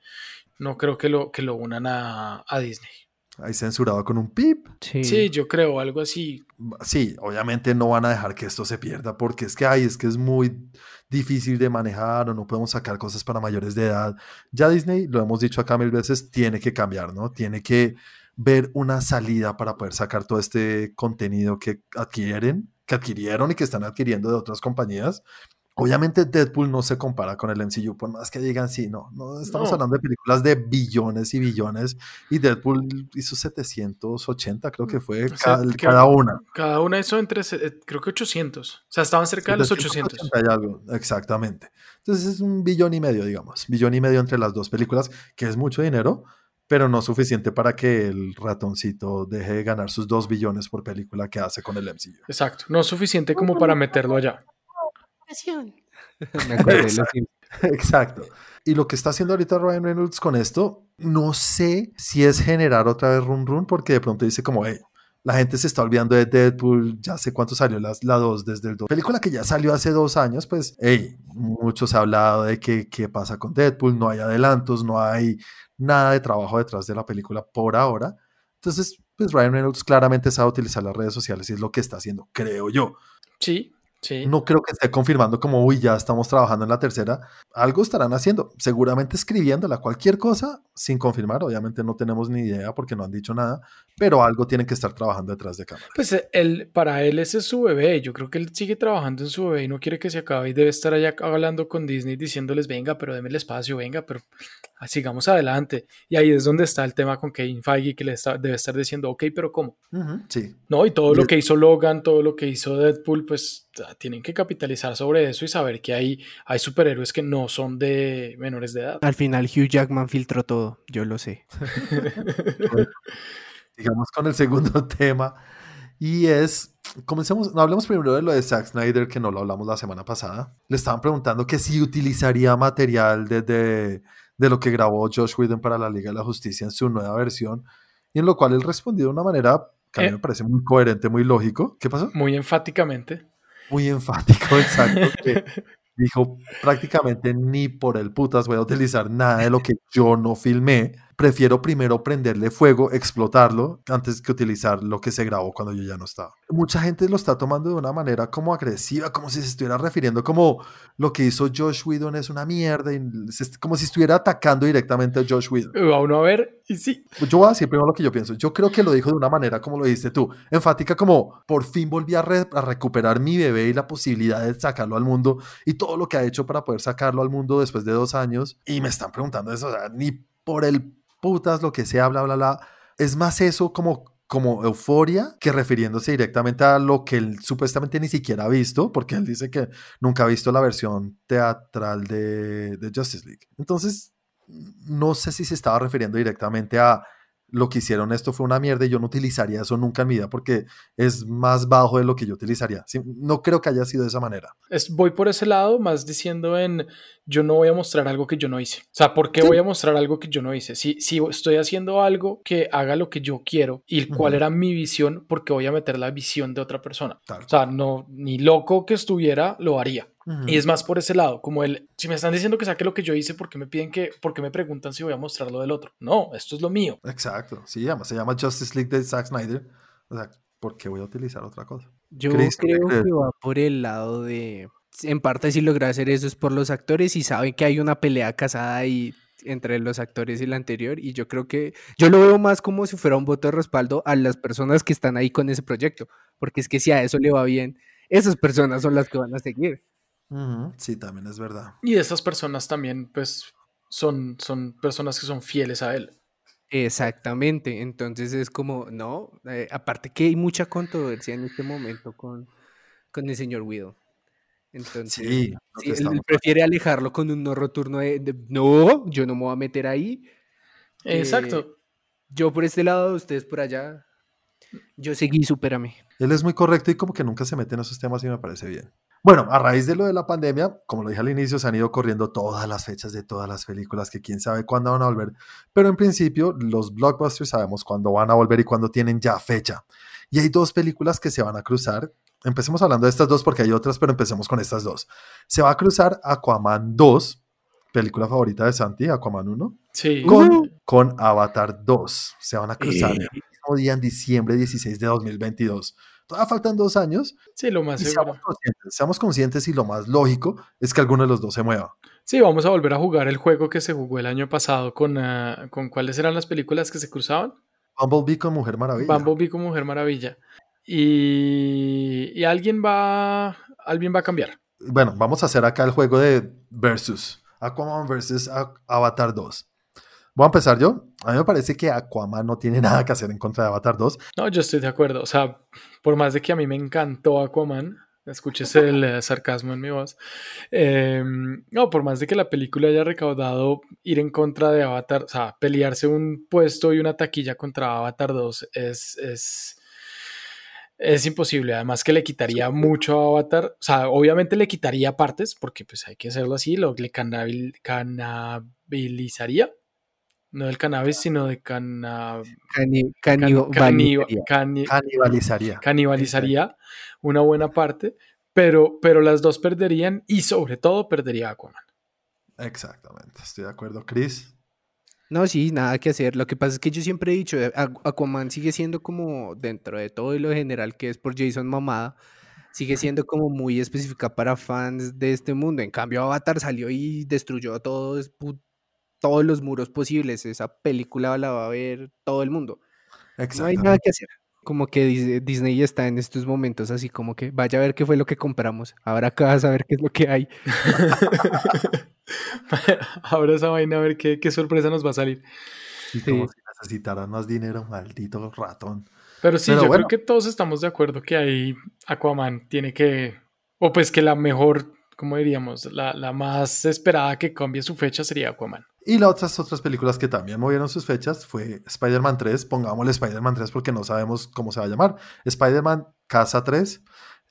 no creo que lo, que lo unan a Disney ahí censurado con un pip. Sí. yo creo, algo así. Sí, obviamente no van a dejar que esto se pierda porque es que hay, es que es muy difícil de manejar o no podemos sacar cosas para mayores de edad. Ya Disney, lo hemos dicho acá mil veces, tiene que cambiar, ¿no? Tiene que ver una salida para poder sacar todo este contenido que adquieren, que adquirieron y que están adquiriendo de otras compañías Obviamente Deadpool no se compara con el MCU, por más que digan sí, no, no estamos hablando de películas de billones y billones y Deadpool hizo 780, creo que fue cada, una. Cada una hizo entre, eh, creo que 800, o sea, estaban cerca de los 800. exactamente. Entonces es un billón y medio, digamos, billón y medio entre las dos películas, que es mucho dinero, pero no suficiente para que el ratoncito deje de ganar sus dos billones por película que hace con el MCU. Exacto, no es suficiente como para meterlo allá. Exacto. Y lo que está haciendo ahorita Ryan Reynolds con esto, no sé si es generar otra vez run run, porque de pronto dice como, hey, la gente se está olvidando de Deadpool, ya sé cuánto salió la, la 2 desde el 2. Película que ya salió hace dos años, pues, hey, muchos ha hablado de que, qué pasa con Deadpool, no hay adelantos, no hay nada de trabajo detrás de la película por ahora. Entonces, pues Ryan Reynolds claramente sabe utilizar las redes sociales y es lo que está haciendo, creo yo. Sí, no creo que esté confirmando como, uy, ya estamos trabajando en la tercera. Algo estarán haciendo, seguramente escribiéndola, cualquier cosa sin confirmar. Obviamente no tenemos ni idea porque no han dicho nada, pero algo tienen que estar trabajando detrás de cámara. Pues eh, él, para él ese es su bebé. Yo creo que él sigue trabajando en su bebé y no quiere que se acabe y debe estar allá hablando con Disney diciéndoles, venga, pero déme el espacio, venga, pero ah, sigamos adelante. Y ahí es donde está el tema con Kevin Feige que le está, debe estar diciendo, ok, pero ¿cómo? sí. No, y todo lo que hizo Logan, todo lo que hizo Deadpool, pues tienen que capitalizar sobre eso y saber que hay, hay superhéroes que no son de menores de edad. Al final Hugh Jackman filtró todo, yo lo sé. Digamos con el segundo tema. Y es, comencemos, no hablemos primero de lo de Zack Snyder, que no lo hablamos la semana pasada. Le estaban preguntando que si utilizaría material de, de, lo que grabó Josh Whedon para la Liga de la Justicia en su nueva versión, y en lo cual él respondió de una manera que a mí eh. me parece muy coherente, muy lógico. ¿Qué pasó? Muy enfáticamente muy enfático, exacto, que dijo prácticamente ni por el putas voy a utilizar nada de lo que yo no filmé prefiero primero prenderle fuego, explotarlo, antes que utilizar lo que se grabó cuando yo ya no estaba. Mucha gente lo está tomando de una manera como agresiva, como si se estuviera refiriendo como lo que hizo Josh Whedon es una mierda, como si estuviera atacando directamente a Josh Whedon. Uno a ver, y sí. Yo voy a decir primero lo que yo pienso. Yo creo que lo dijo de una manera como lo dijiste tú, enfática como por fin volví a, a recuperar mi bebé y la posibilidad de sacarlo al mundo y todo lo que ha hecho para poder sacarlo al mundo después de dos años. Y me están preguntando eso, o sea, ni por el putas, lo que sea, bla, bla, bla. es más eso como como euforia que refiriéndose directamente a lo que él supuestamente ni siquiera ha visto, porque él dice que nunca ha visto la versión teatral de, de Justice League. Entonces, no sé si se estaba refiriendo directamente a lo que hicieron esto fue una mierda y yo no utilizaría eso nunca en mi vida porque es más bajo de lo que yo utilizaría. no creo que haya sido de esa manera. Es, voy por ese lado, más diciendo en yo no voy a mostrar algo que yo no hice. O sea, ¿por qué voy a mostrar algo que yo no hice? Si, si estoy haciendo algo que haga lo que yo quiero y cuál era mi visión, porque voy a meter la visión de otra persona. O sea, no, ni loco que estuviera, lo haría. Y es más por ese lado, como el, si me están diciendo que saque lo que yo hice, ¿por qué me piden que, porque me preguntan si voy a mostrar lo del otro? No, esto es lo mío. Exacto, sí, se llama Justice League de Zack Snyder. O sea, ¿por qué voy a utilizar otra cosa? Yo creo que va por el lado de, en parte si logra hacer eso es por los actores y saben que hay una pelea casada ahí entre los actores y el anterior y yo creo que yo lo veo más como si fuera un voto de respaldo a las personas que están ahí con ese proyecto, porque es que si a eso le va bien, esas personas son las que van a seguir. Sí, también es verdad. Y esas personas también, pues, son, son personas que son fieles a él. Exactamente, entonces es como, no, eh, aparte que hay mucha controversia en este momento con, con el señor Widow. Entonces, sí, él prefiere alejarlo con un no roturno de, no, yo no me voy a meter ahí. Exacto. Eh, yo por este lado, ustedes por allá. Yo seguí mí. Él es muy correcto y como que nunca se mete en esos temas y me parece bien. Bueno, a raíz de lo de la pandemia, como lo dije al inicio, se han ido corriendo todas las fechas de todas las películas que quién sabe cuándo van a volver. Pero en principio, los blockbusters sabemos cuándo van a volver y cuándo tienen ya fecha. Y hay dos películas que se van a cruzar. Empecemos hablando de estas dos porque hay otras, pero empecemos con estas dos. Se va a cruzar Aquaman 2, película favorita de Santi, Aquaman 1, sí. con, con Avatar 2. Se van a cruzar el mismo día en diciembre 16 de 2022 todavía faltan dos años. Sí, lo más seamos conscientes, seamos conscientes y lo más lógico es que alguno de los dos se mueva. Sí, vamos a volver a jugar el juego que se jugó el año pasado con, ah, con cuáles eran las películas que se cruzaban. Bumblebee con Mujer Maravilla. Bumblebee con Mujer Maravilla. Y, y alguien va alguien va a cambiar. Bueno, vamos a hacer acá el juego de versus. Aquaman versus Avatar 2. Voy a empezar yo. A mí me parece que Aquaman no tiene nada que hacer en contra de Avatar 2. No, yo estoy de acuerdo. O sea, por más de que a mí me encantó Aquaman, escuches el eh, sarcasmo en mi voz, em, no, por más de que la película haya recaudado ir en contra de Avatar, o sea, pelearse un puesto y una taquilla contra Avatar 2 es, es, es imposible. Además que le quitaría mucho a Avatar, o sea, obviamente le quitaría partes, porque pues hay que hacerlo así, lo le canabilizaría no del cannabis, sino de cana... canibalizaría. Canibalizaría una buena parte, pero, pero las dos perderían y sobre todo perdería Aquaman. Exactamente, estoy de acuerdo. Chris. No, sí, nada que hacer. Lo que pasa es que yo siempre he dicho, eh, Aquaman sigue siendo como dentro de todo y lo general que es por Jason Mamada, sigue siendo como muy específica para fans de este mundo. En cambio, Avatar salió y destruyó todo, todos los muros posibles. Esa película la va a ver todo el mundo. No hay nada que hacer. Como que Disney está en estos momentos así como que vaya a ver qué fue lo que compramos. Ahora acá vas a ver qué es lo que hay. Ahora esa vaina a ver qué, qué sorpresa nos va a salir. Y como si necesitaran más dinero, maldito ratón. Pero sí, yo creo que todos estamos de acuerdo que ahí Aquaman tiene que, o pues que la mejor, como diríamos, la, la más esperada que cambie su fecha sería Aquaman. Y las otras, otras películas que también movieron sus fechas fue Spider-Man 3, pongámosle Spider-Man 3 porque no sabemos cómo se va a llamar. Spider-Man Casa 3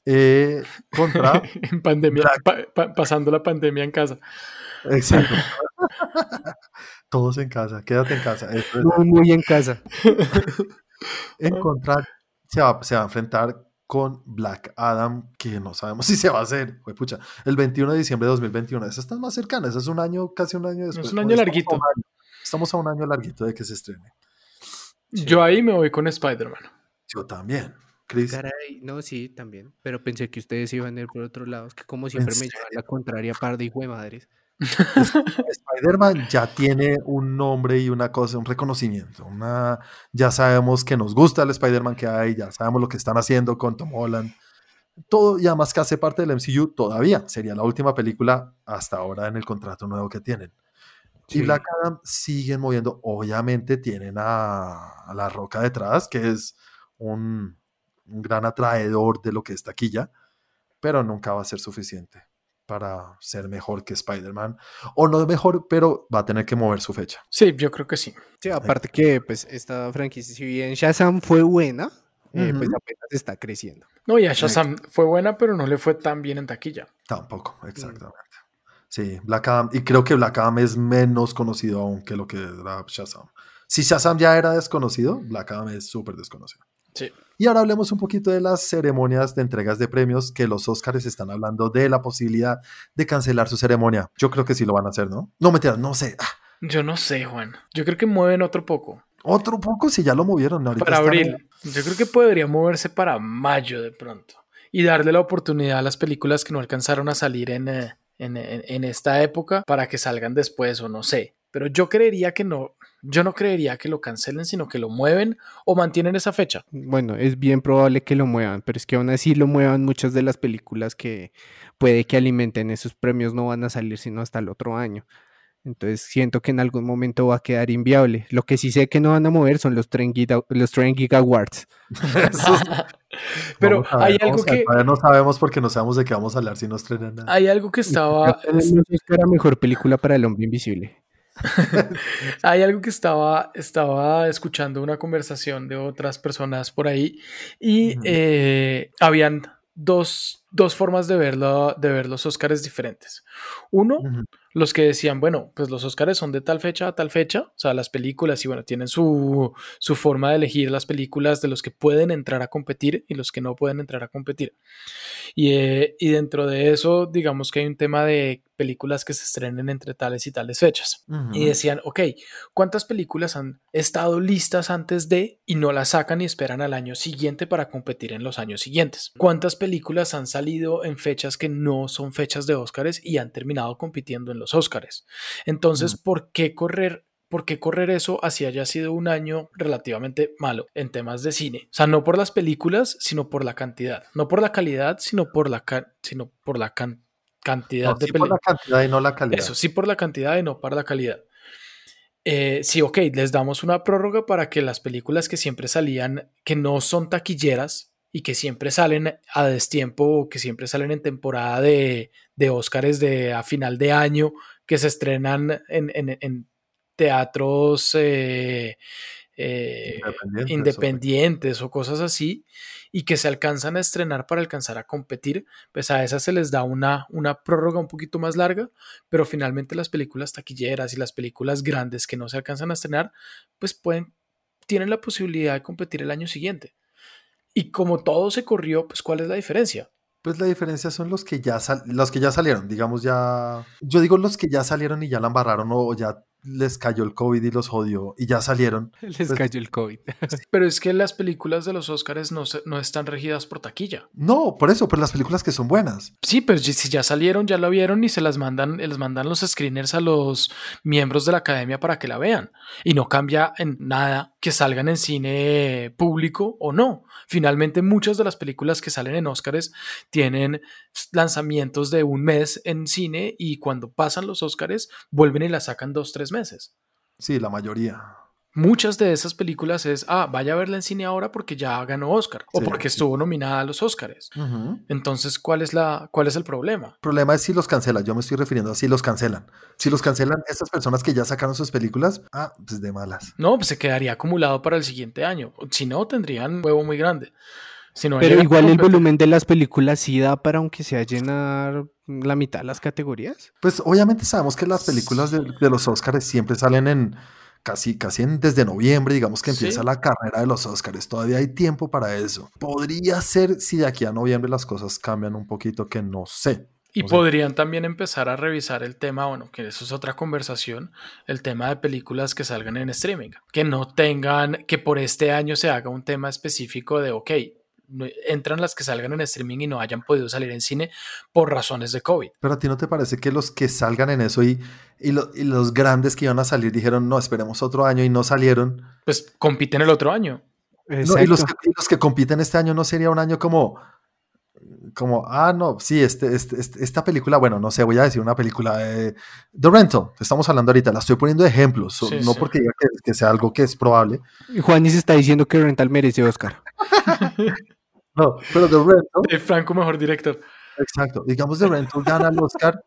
eh, contra... en pandemia, pasando la pandemia en casa. Exacto. Todos en casa, quédate en casa. Muy, muy en casa. en contra, se va, se va a enfrentar con Black Adam, que no sabemos si se va a hacer. pucha, el 21 de diciembre de 2021. Esa está más cercana, esa es un año, casi un año después. Es un año larguito. Estamos a un año larguito de que se estrene. Yo ahí me voy con Spider-Man. Yo también. Chris. Caray, no, sí, también. Pero pensé que ustedes iban a ir por otro lado. Es que como siempre me llevan la contraria par de hijo de madres. Spider-Man ya tiene un nombre y una cosa, un reconocimiento. Una, ya sabemos que nos gusta el Spider-Man que hay, ya sabemos lo que están haciendo con Tom Holland. Todo, y además que hace parte del MCU todavía. Sería la última película hasta ahora en el contrato nuevo que tienen. Y Black Adam siguen moviendo. Obviamente tienen a, La Roca detrás, que es un, un, gran atraedor de lo que es taquilla, pero nunca va a ser suficiente para ser mejor que Spider-Man. O no mejor, pero va a tener que mover su fecha. Sí, yo creo que sí. Sí, aparte que pues esta franquicia, si bien Shazam fue buena, eh, pues apenas está creciendo. No, ya Shazam fue buena, pero no le fue tan bien en taquilla. Tampoco, exactamente. Sí, Black Adam, y creo que Black Adam es menos conocido aún que lo que era Shazam. Si Shazam ya era desconocido, Black Adam es súper desconocido. Sí. Y ahora hablemos un poquito de las ceremonias de entregas de premios, que los Oscars están hablando de la posibilidad de cancelar su ceremonia. Yo creo que sí lo van a hacer, ¿no? No, me no sé. Ah. Yo no sé, Juan. Yo creo que mueven otro poco. Otro poco, si ya lo movieron. para abril. Yo creo que podría moverse para mayo de pronto. Y darle la oportunidad a las películas que no alcanzaron a salir en, eh, en, en esta época para que salgan después o no sé. Pero yo creería que no, yo no creería que lo cancelen, sino que lo mueven o mantienen esa fecha. Bueno, es bien probable que lo muevan, pero es que aún así lo muevan muchas de las películas que puede que alimenten esos premios no van a salir sino hasta el otro año. Entonces siento que en algún momento va a quedar inviable. Lo que sí sé que no van a mover son los Train los Awards. Pero hay algo que... no sabemos porque no sabemos de qué vamos a hablar si nos estrenan nada. Hay algo que estaba... Era mejor película para el hombre invisible. Hay algo que estaba, estaba escuchando una conversación de otras personas por ahí y eh, habían dos, dos, formas de, verlo, de ver los Oscars diferentes. Uno, los que decían, bueno, pues los Oscars son de tal fecha a tal fecha, o sea, las películas, y bueno, tienen su, su forma de elegir las películas de los que pueden entrar a competir y los que no pueden entrar a competir. Y, eh, y dentro de eso, digamos que hay un tema de películas que se estrenen entre tales y tales fechas. Y decían, ok, ¿cuántas películas han estado listas antes de y no las sacan y esperan al año siguiente para competir en los años siguientes? ¿Cuántas películas han salido en fechas que no son fechas de Oscars y han terminado compitiendo en los Oscars? Entonces, ¿por qué correr ¿por qué correr eso así haya sido un año relativamente malo en temas de cine? O sea, no por las películas, sino por la cantidad. No por la calidad, sino por la, sino por la cantidad cantidad de sí por la cantidad y no la calidad. Eso, sí por la cantidad y no para la calidad. Eh, sí, ok, les damos una prórroga para que las películas que siempre salían, que no son taquilleras y que siempre salen a destiempo o que siempre salen en temporada de, de Óscares de, a final de año, que se estrenan en, teatros eh, eh, independientes, o cosas así, y que se alcanzan a estrenar para alcanzar a competir, pues a esas se les da una, una prórroga un poquito más larga, pero finalmente las películas taquilleras y las películas grandes que no se alcanzan a estrenar, pues pueden, tienen la posibilidad de competir el año siguiente. Y como todo se corrió, pues ¿cuál es la diferencia? Pues la diferencia son los que ya los que ya salieron, digamos ya. Yo digo los que ya salieron y ya la embarraron o ya les cayó el COVID y los jodió y ya salieron. Les pues cayó el COVID. Pero es que las películas de los Oscars no, no están regidas por taquilla. No, por eso, pero las películas que son buenas. Sí, pero si ya salieron, ya lo vieron y se las mandan, les mandan los screeners a los miembros de la academia para que la vean. Y no cambia en nada que salgan en cine público o no. Finalmente, muchas de las películas que salen en Oscars tienen lanzamientos de un mes en cine y cuando pasan los Oscars vuelven y la sacan dos, tres meses. Sí, la mayoría. Muchas de esas películas es, ah, vaya a verla en cine ahora porque ya ganó Oscar o porque estuvo nominada a los Oscars. Entonces, ¿cuál es, la, ¿cuál es el problema? El problema es si los cancelan. Yo me estoy refiriendo a si los cancelan. Si los cancelan, estas personas que ya sacaron sus películas, ah, pues de malas. No, pues se quedaría acumulado para el siguiente año. Si no, tendrían un huevo muy grande. Pero igual el volumen de las películas sí da para aunque sea llenar la mitad de las categorías. Pues obviamente sabemos que las películas de, los Oscars siempre salen en casi, casi desde noviembre, digamos que empieza la carrera de los Oscars. Todavía hay tiempo para eso. Podría ser si de aquí a noviembre las cosas cambian un poquito, que no sé. Y podrían también empezar a revisar el tema, bueno, que eso es otra conversación, el tema de películas que salgan en streaming, que no tengan, que por este año se haga un tema específico de, ok, entran las que salgan en streaming y no hayan podido salir en cine por razones de COVID. Pero a ti no te parece que los que salgan en eso y, y, los grandes que iban a salir dijeron, no, esperemos otro año y no salieron? Pues compiten el otro año. y, los que, compiten este año no sería un año como como, ah, no, sí, este, este, este, esta película, bueno, no sé, voy a decir una película de The Rental, estamos hablando ahorita, la estoy poniendo de ejemplos, so- Sí, no sí. porque diga que, que sea algo que es probable. Juanis está diciendo que Rental merece Oscar. No, pero The Rental, De Franco, mejor director. exacto, digamos The Rental gana el Oscar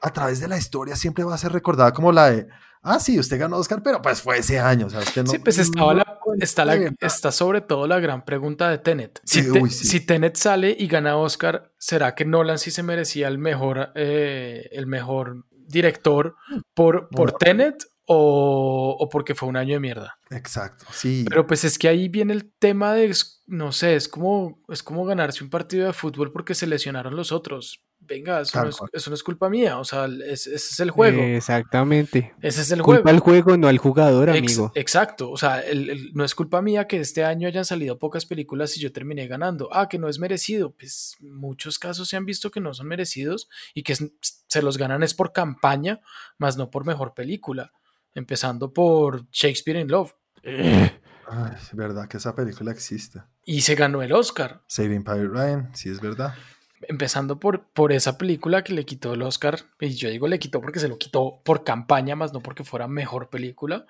a través de la historia, siempre va a ser recordada como la de, ah, sí, usted ganó Oscar, pero pues fue ese año, o sea, usted no... sí, pues estaba no la, está, la- está sobre todo la gran pregunta de Tenet. Si, Sí, Te- uy, sí. si Tenet sale y gana Oscar, ¿será que Nolan sí se merecía el mejor, eh, el mejor director por, por. Tenet o, o porque fue un año de mierda? Exacto, sí. Pero pues es que ahí viene el tema de, es- no sé, es como, es como ganarse un partido de fútbol porque se lesionaron los otros. Venga, eso, no es, eso no es culpa mía, o sea, es- ese es el juego. Exactamente. ese es el Culpa juego. al juego, no al jugador, Ex- amigo. exacto, o sea, el- el- no es culpa mía que este año hayan salido pocas películas y yo terminé ganando. Ah, que no es merecido. Pues muchos casos se han visto que no son merecidos y que es- se los ganan es por campaña, más no por mejor película. Empezando por Shakespeare in Love. Ay, es verdad que esa película existe. Y se ganó el Oscar. Saving Private Ryan, sí es verdad. Empezando por, por esa película que le quitó el Oscar. Y yo digo le quitó porque se lo quitó por campaña, más no porque fuera mejor película.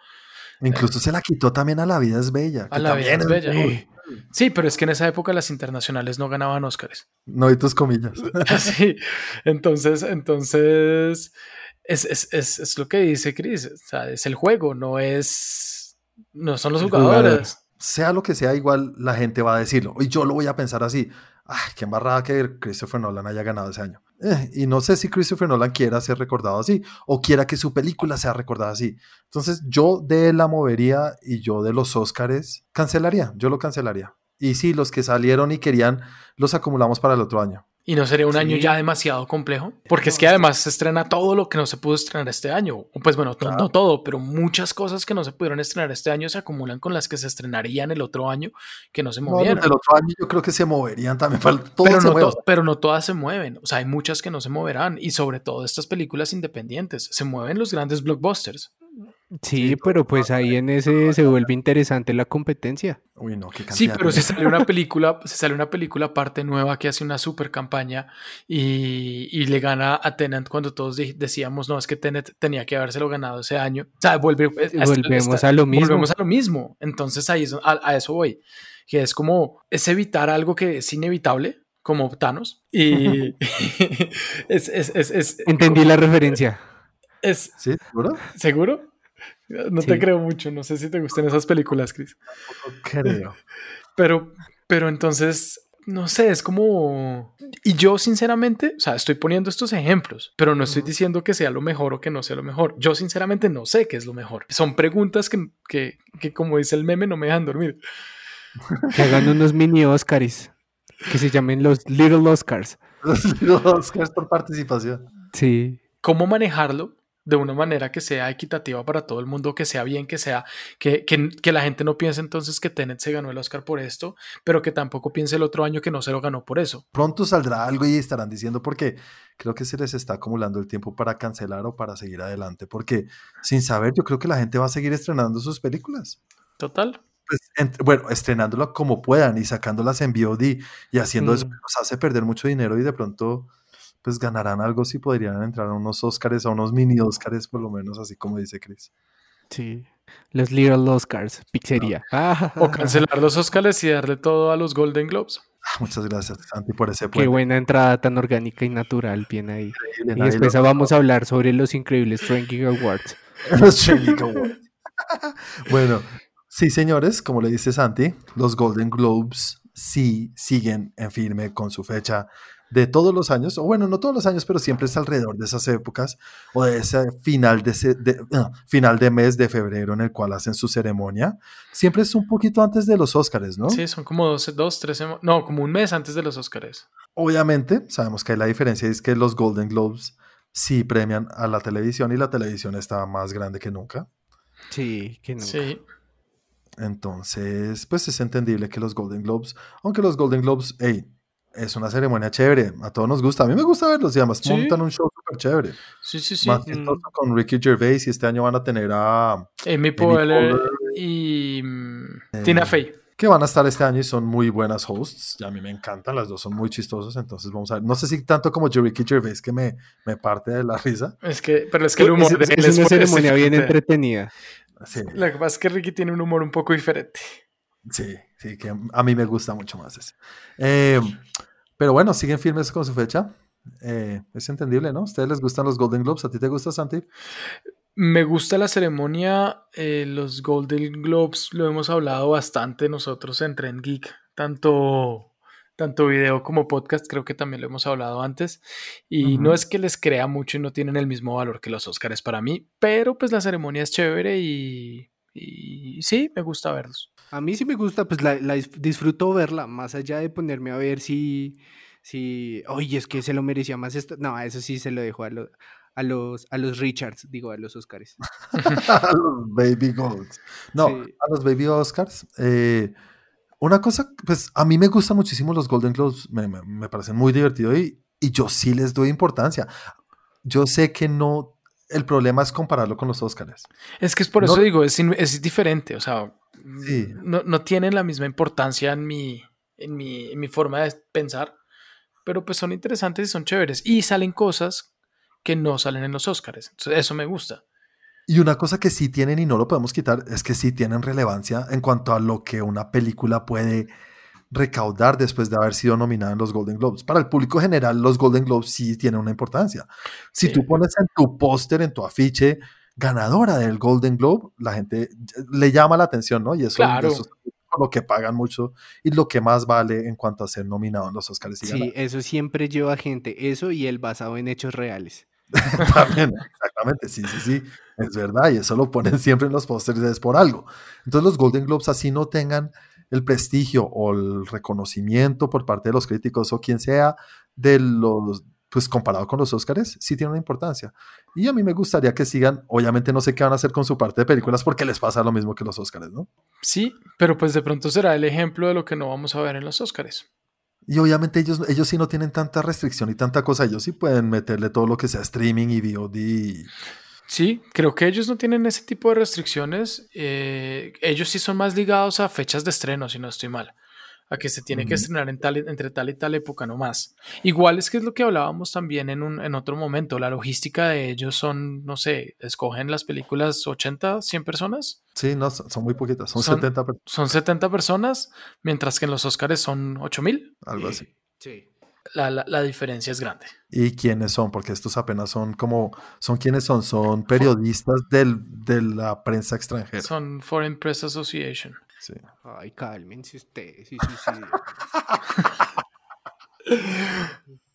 Incluso se la quitó también a La Vida es Bella. A La Vida es Bella. Sí, pero es que en esa época las internacionales no ganaban Oscars. No hay tus comillas. Sí, entonces, entonces es, es, es, es lo que dice Chris, o sea, es el juego, no es, no son los jugadores. sea lo que sea, igual la gente va a decirlo. Y yo lo voy a pensar así. Ay, qué embarrada que Christopher Nolan haya ganado ese año. Eh, y no sé si Christopher Nolan quiera ser recordado así o quiera que su película sea recordada así. Entonces yo de la movería y yo de los Óscares cancelaría. Yo lo cancelaría. Y sí, los que salieron y querían, los acumulamos para el otro año. Y no sería un año ya demasiado complejo, porque es que además se estrena todo lo que no se pudo estrenar este año. O Pues bueno, no, Claro. no todo, pero muchas cosas que no se pudieron estrenar este año se acumulan con las que se estrenarían el otro año que no se movieron. del otro año yo creo que se moverían también. para- pero, no to- pero no todas se mueven. O sea, hay muchas que no se moverán. Y sobre todo estas películas independientes. Se mueven los grandes blockbusters. Sí, pero pues ahí en ese se vuelve interesante la competencia. Uy, no, qué Sí, pero si sale una película, si sale una película parte nueva que hace una super campaña y, y le gana a Tenet cuando todos decíamos, no, es que Tenet tenía que habérselo ganado ese año. O sea, vuelve, es- Volvemos está- a lo mismo. Volvemos a lo mismo. Entonces ahí es- a, a eso voy. Que es como, es evitar algo que es inevitable, como Thanos. Y es, es, es, es- Entendí la referencia. es- ¿Sí? ¿Seguro? ¿Seguro? No te creo mucho. No sé si te gustan esas películas, Chris. Creo. Pero, pero entonces, no sé, es como... Y yo sinceramente, o sea, estoy poniendo estos ejemplos, pero no estoy diciendo que sea lo mejor o que no sea lo mejor. Yo sinceramente no sé qué es lo mejor. Son preguntas que, que, que como dice el meme, no me dejan dormir. Que hagan unos mini Oscars. Que se llamen los Little Oscars. Los Oscars por participación. Sí. ¿Cómo manejarlo? De una manera que sea equitativa para todo el mundo, que sea bien, que sea, que, que, que, la gente no piense entonces que Tenet se ganó el Oscar por esto, pero que tampoco piense el otro año que no se lo ganó por eso. Pronto saldrá algo y estarán diciendo porque creo que se les está acumulando el tiempo para cancelar o para seguir adelante, porque sin saber yo creo que la gente va a seguir estrenando sus películas. Total. Pues, entre, bueno, estrenándola como puedan y sacándolas en VOD y haciendo mm. eso nos hace perder mucho dinero y de pronto pues ganarán algo si podrían entrar a unos Oscars, a unos mini Oscars por lo menos, así como dice Chris. Sí, los Little Oscars, pizzería. No. o cancelar los Oscars y darle todo a los Golden Globes. Ah, muchas gracias, Santi, por ese puente. Qué buena entrada tan orgánica y natural, bien ahí. Increíble, y después lo... vamos a hablar sobre los increíbles Trending Awards. los Trending Awards. bueno, sí, señores, como le dice Santi, los Golden Globes sí siguen en firme con su fecha de todos los años, o bueno, no todos los años, pero siempre es alrededor de esas épocas o de ese final de, ese, de uh, final de mes de febrero en el cual hacen su ceremonia. Siempre es un poquito antes de los Óscares, ¿no? Sí, son como dos, dos tres, no, como un mes antes de los Óscares. Obviamente, sabemos que hay la diferencia es que los Golden Globes sí premian a la televisión y la televisión está más grande que nunca. Sí, que nunca. Sí. Entonces, pues es entendible que los Golden Globes, aunque los Golden Globes, hey, es una ceremonia chévere, a todos nos gusta, a mí me gusta verlos y además ¿Sí? montan un show súper chévere. Sí, sí, sí. Más mm. con Ricky Gervais y este año van a tener a Amy Poehler y eh, Tina Fey. que van a estar este año y son muy buenas hosts. Y a mí me encantan, las dos son muy chistosas. Entonces vamos a ver. No sé si tanto como Ricky Gervais que me, me parte de la risa. Es que, pero es que el humor es, es, es una ceremonia bien entretenida. Sí. Lo que pasa es que Ricky tiene un humor un poco diferente. Sí, sí, que a mí me gusta mucho más eso. Eh, pero bueno, siguen firmes con su fecha. Eh, es entendible, ¿no? ¿A ustedes les gustan los Golden Globes? ¿A ti te gusta, Santi? Me gusta la ceremonia, eh, los Golden Globes, lo hemos hablado bastante nosotros en Trend Geek, tanto, tanto video como podcast, creo que también lo hemos hablado antes, y no es que les crea mucho y no tienen el mismo valor que los Oscars para mí, pero pues la ceremonia es chévere y, y sí, me gusta verlos. A mí sí me gusta, pues la, la disfruto verla, más allá de ponerme a ver si Sí, oye, es que se lo merecía más esto. No, eso sí se lo dejó a, lo, a, los, a los Richards, digo, a los Oscars. a los Baby Golds. No, sí. a los Baby Oscars. Eh, una cosa, pues a mí me gustan muchísimo los Golden Globes, me, me, me parecen muy divertidos y, y yo sí les doy importancia. Yo sé que no, el problema es compararlo con los Oscars. Es que es por no, eso digo, es, es diferente, o sea, sí. no, no, tienen la misma importancia en mi, en mi, en mi forma de pensar pero pues son interesantes y son chéveres. Y salen cosas que no salen en los. Entonces, eso me gusta. Y una cosa que sí tienen y no lo podemos quitar es que sí tienen relevancia en cuanto a lo que una película puede recaudar después de haber sido nominada en los Golden Globes. Para el público general, los Golden Globes sí tienen una importancia. Si sí. tú pones en tu póster, en tu afiche, ganadora del Golden Globe, la gente le llama la atención, ¿no? Y eso, claro. eso lo que pagan mucho y lo que más vale en cuanto a ser nominado en los Oscars. Y sí, ganar. eso siempre lleva gente, eso y el basado en hechos reales. También, exactamente, sí, sí, sí, es verdad, y eso lo ponen siempre en los pósters, es por algo. Entonces los Golden Globes así no tengan el prestigio o el reconocimiento por parte de los críticos o quien sea de los pues comparado con los Oscars, sí tiene una importancia. Y a mí me gustaría que sigan, obviamente no sé qué van a hacer con su parte de películas porque les pasa lo mismo que los Oscars, ¿no? Sí, pero pues de pronto será el ejemplo de lo que no vamos a ver en los Oscars. Y obviamente ellos, ellos sí no tienen tanta restricción y tanta cosa, ellos sí pueden meterle todo lo que sea streaming y VOD. Y... Sí, creo que ellos no tienen ese tipo de restricciones. Eh, ellos sí son más ligados a fechas de estreno, si no estoy mal a que se tiene uh -huh. que estrenar en tal, entre tal y tal época nomás. Igual es que es lo que hablábamos también en, un, en otro momento, la logística de ellos son, no sé, escogen las películas 80, 100 personas. Sí, no, son muy poquitas, son, son 70 personas. Son 70 personas, mientras que en los Oscars son 8000. Algo así. Sí. La, la, la, diferencia es grande. ¿Y quiénes son? Porque estos apenas son como, ¿son quiénes son? Son periodistas del, de la prensa extranjera. Son Foreign Press Association. Sí. Ay, cálmense ustedes. Sí, sí, sí.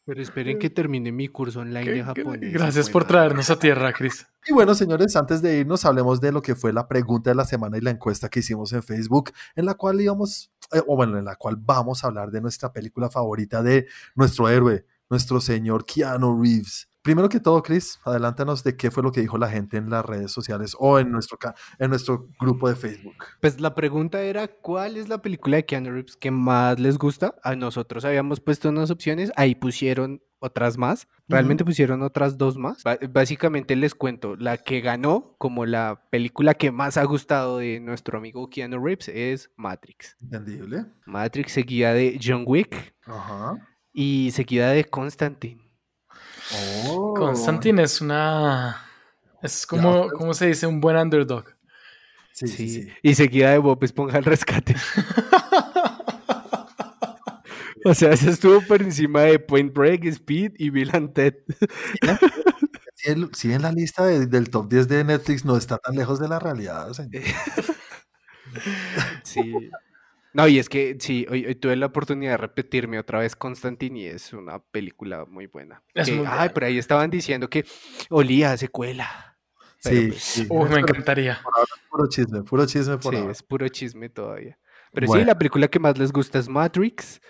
Pero esperen que termine mi curso online de japonés. Gracias por traernos a tierra, Cris. Y bueno, señores, antes de irnos, hablemos de lo que fue la pregunta de la semana y la encuesta que hicimos en Facebook, en la cual íbamos, eh, o bueno, en la cual vamos a hablar de nuestra película favorita de nuestro héroe, nuestro señor Keanu Reeves. Primero que todo, Chris, adelántanos de qué fue lo que dijo la gente en las redes sociales o en nuestro, en nuestro grupo de Facebook. Pues la pregunta era, ¿cuál es la película de Keanu Reeves que más les gusta? A nosotros habíamos puesto unas opciones, ahí pusieron otras más, realmente uh -huh. pusieron otras dos más. B básicamente les cuento, la que ganó como la película que más ha gustado de nuestro amigo Keanu Reeves es Matrix. Entendible. Matrix seguida de John Wick uh -huh. y seguida de Constantine. Oh. Constantine es una. Es como, ¿cómo se dice? Un buen underdog. Sí, sí, sí. Y seguida de Bob Esponja al rescate. o sea, ese estuvo por encima de Point Break, Speed y Bill and Ted. Si, en la lista de, del top 10 de Netflix no está tan lejos de la realidad. Señor. sí. No, y es que sí, hoy, hoy, tuve la oportunidad de repetirme otra vez Constantine y es una película muy buena. Es que, muy ay, por ahí estaban diciendo que olía a secuela. Sí, pues, sí. Uy, me encantaría. Puro chisme, puro chisme por Sí, ahora. es puro chisme todavía. Pero bueno. sí, la película que más les gusta es Matrix.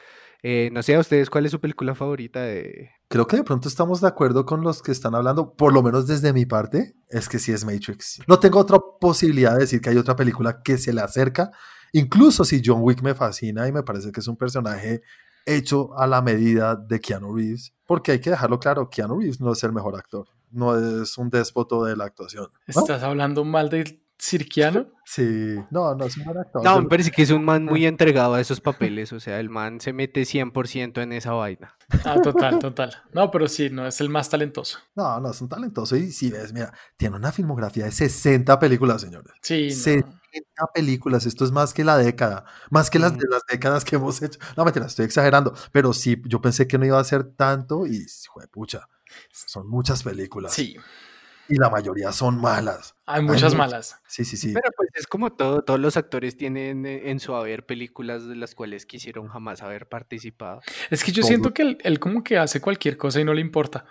Eh, no sé a ustedes cuál es su película favorita de... Creo que de pronto estamos de acuerdo con los que están hablando, por lo menos desde mi parte, es que sí es Matrix. No tengo otra posibilidad de decir que hay otra película que se le acerca, Incluso si John Wick me fascina y me parece que es un personaje hecho a la medida de Keanu Reeves, porque hay que dejarlo claro, Keanu Reeves no es el mejor actor, no es un déspoto de la actuación. Estás hablando mal de, cirquiano. Sí, no, no es un buen actor. No, me parece que es un man muy entregado a esos papeles, o sea, el man se mete 100% en esa vaina. Ah, total, total. No, pero sí, no es el más talentoso. No, no, es un talentoso. Y si ves, mira, tiene una filmografía de 60 películas, señores. Sí, no. 60 películas, esto es más que la década, más que las Mm. de las décadas que hemos hecho. No, mentira, estoy exagerando, pero sí, yo pensé que no iba a ser tanto y, pucha, son muchas películas. Sí, Y la mayoría son malas. hay muchas malas. Sí, sí, sí. Pero pues es como todo, todos los actores tienen eh, en su haber películas de las cuales quisieron jamás haber participado. Es que yo Todo. siento que él, él como que hace cualquier cosa y no le importa.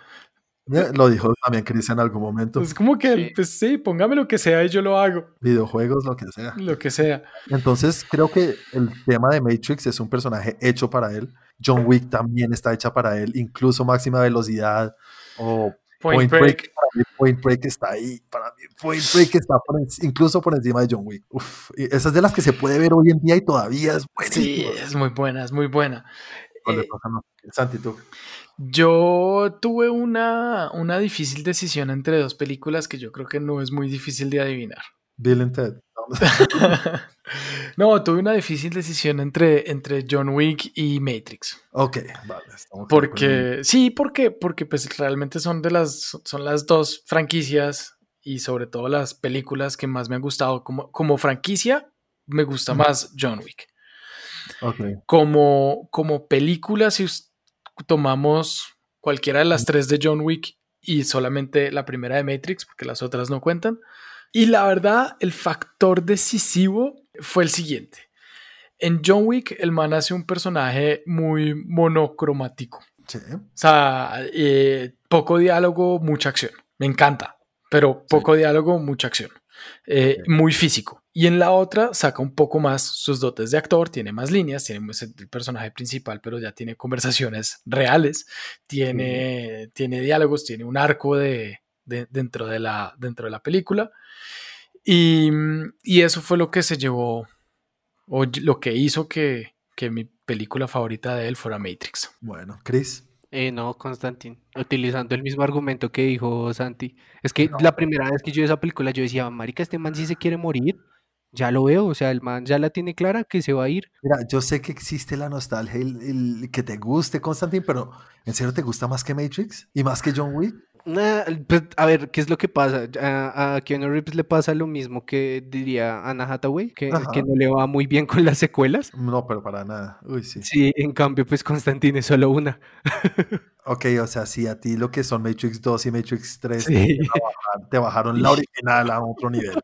Eh, Lo dijo también Chris en algún momento. Es como que, Sí. pues sí, póngame lo que sea y yo lo hago. Videojuegos, lo que sea. Lo que sea. Entonces, creo que el tema de Matrix es un personaje hecho para él. John Wick también está hecha para él, incluso máxima velocidad o Point, Point Break. Break. Para mí, Point Break está ahí. Para mí, Point Break está por incluso por encima de John Wick. Uf, esa es de las que se puede ver hoy en día y todavía es Sí, buenísima. es muy buena, es muy buena. ¿Cuál le Eh, Santi, tú. Yo tuve una, una difícil decisión entre dos películas que yo creo que no es muy difícil de adivinar. Bill and Ted. no, tuve una difícil decisión entre, entre John Wick y Matrix. ok, vale. estamos Porque, sí, porque, porque pues realmente son de las, son las dos franquicias y sobre todo las películas que más me han gustado. Como, como franquicia, me gusta más John Wick. Ok, Como, como película, si tomamos cualquiera de las tres de John Wick y solamente la primera de Matrix, porque las otras no cuentan. Y la verdad, el factor decisivo fue el siguiente. En John Wick, el man hace un personaje muy monocromático. sí. O sea, eh, poco diálogo, mucha acción. Me encanta, pero poco diálogo, mucha acción. Eh, Sí. Muy físico. Y en la otra saca un poco más sus dotes de actor, tiene más líneas, tiene el personaje principal, pero ya tiene conversaciones reales, tiene, tiene diálogos, tiene un arco de, de- dentro, de la, dentro de la película. Y, y eso fue lo que se llevó, o lo que hizo que, que mi película favorita de él fuera Matrix. Bueno, Chris. Eh, no, Constantin, utilizando el mismo argumento que dijo Santi. Es que la primera vez que yo vi esa película, yo decía, marica, este man sí se quiere morir. Ya lo veo, o sea, el man ya la tiene clara que se va a ir. Mira, yo sé que existe la nostalgia, el, el que te guste, Constantine, pero ¿en serio te gusta más que Matrix? ¿Y más que John Wick? Nah, pues, a ver, ¿qué es lo que pasa? A, a Keanu Reeves le pasa lo mismo que diría Anna Hathaway, que, no le va muy bien con las secuelas. No, pero para nada. Uy, sí. Sí, en cambio, pues Constantine es solo una. Ok, o sea, si a ti lo que son Matrix 2 y Matrix 3 Sí. te, bajaron, te bajaron la original a otro nivel.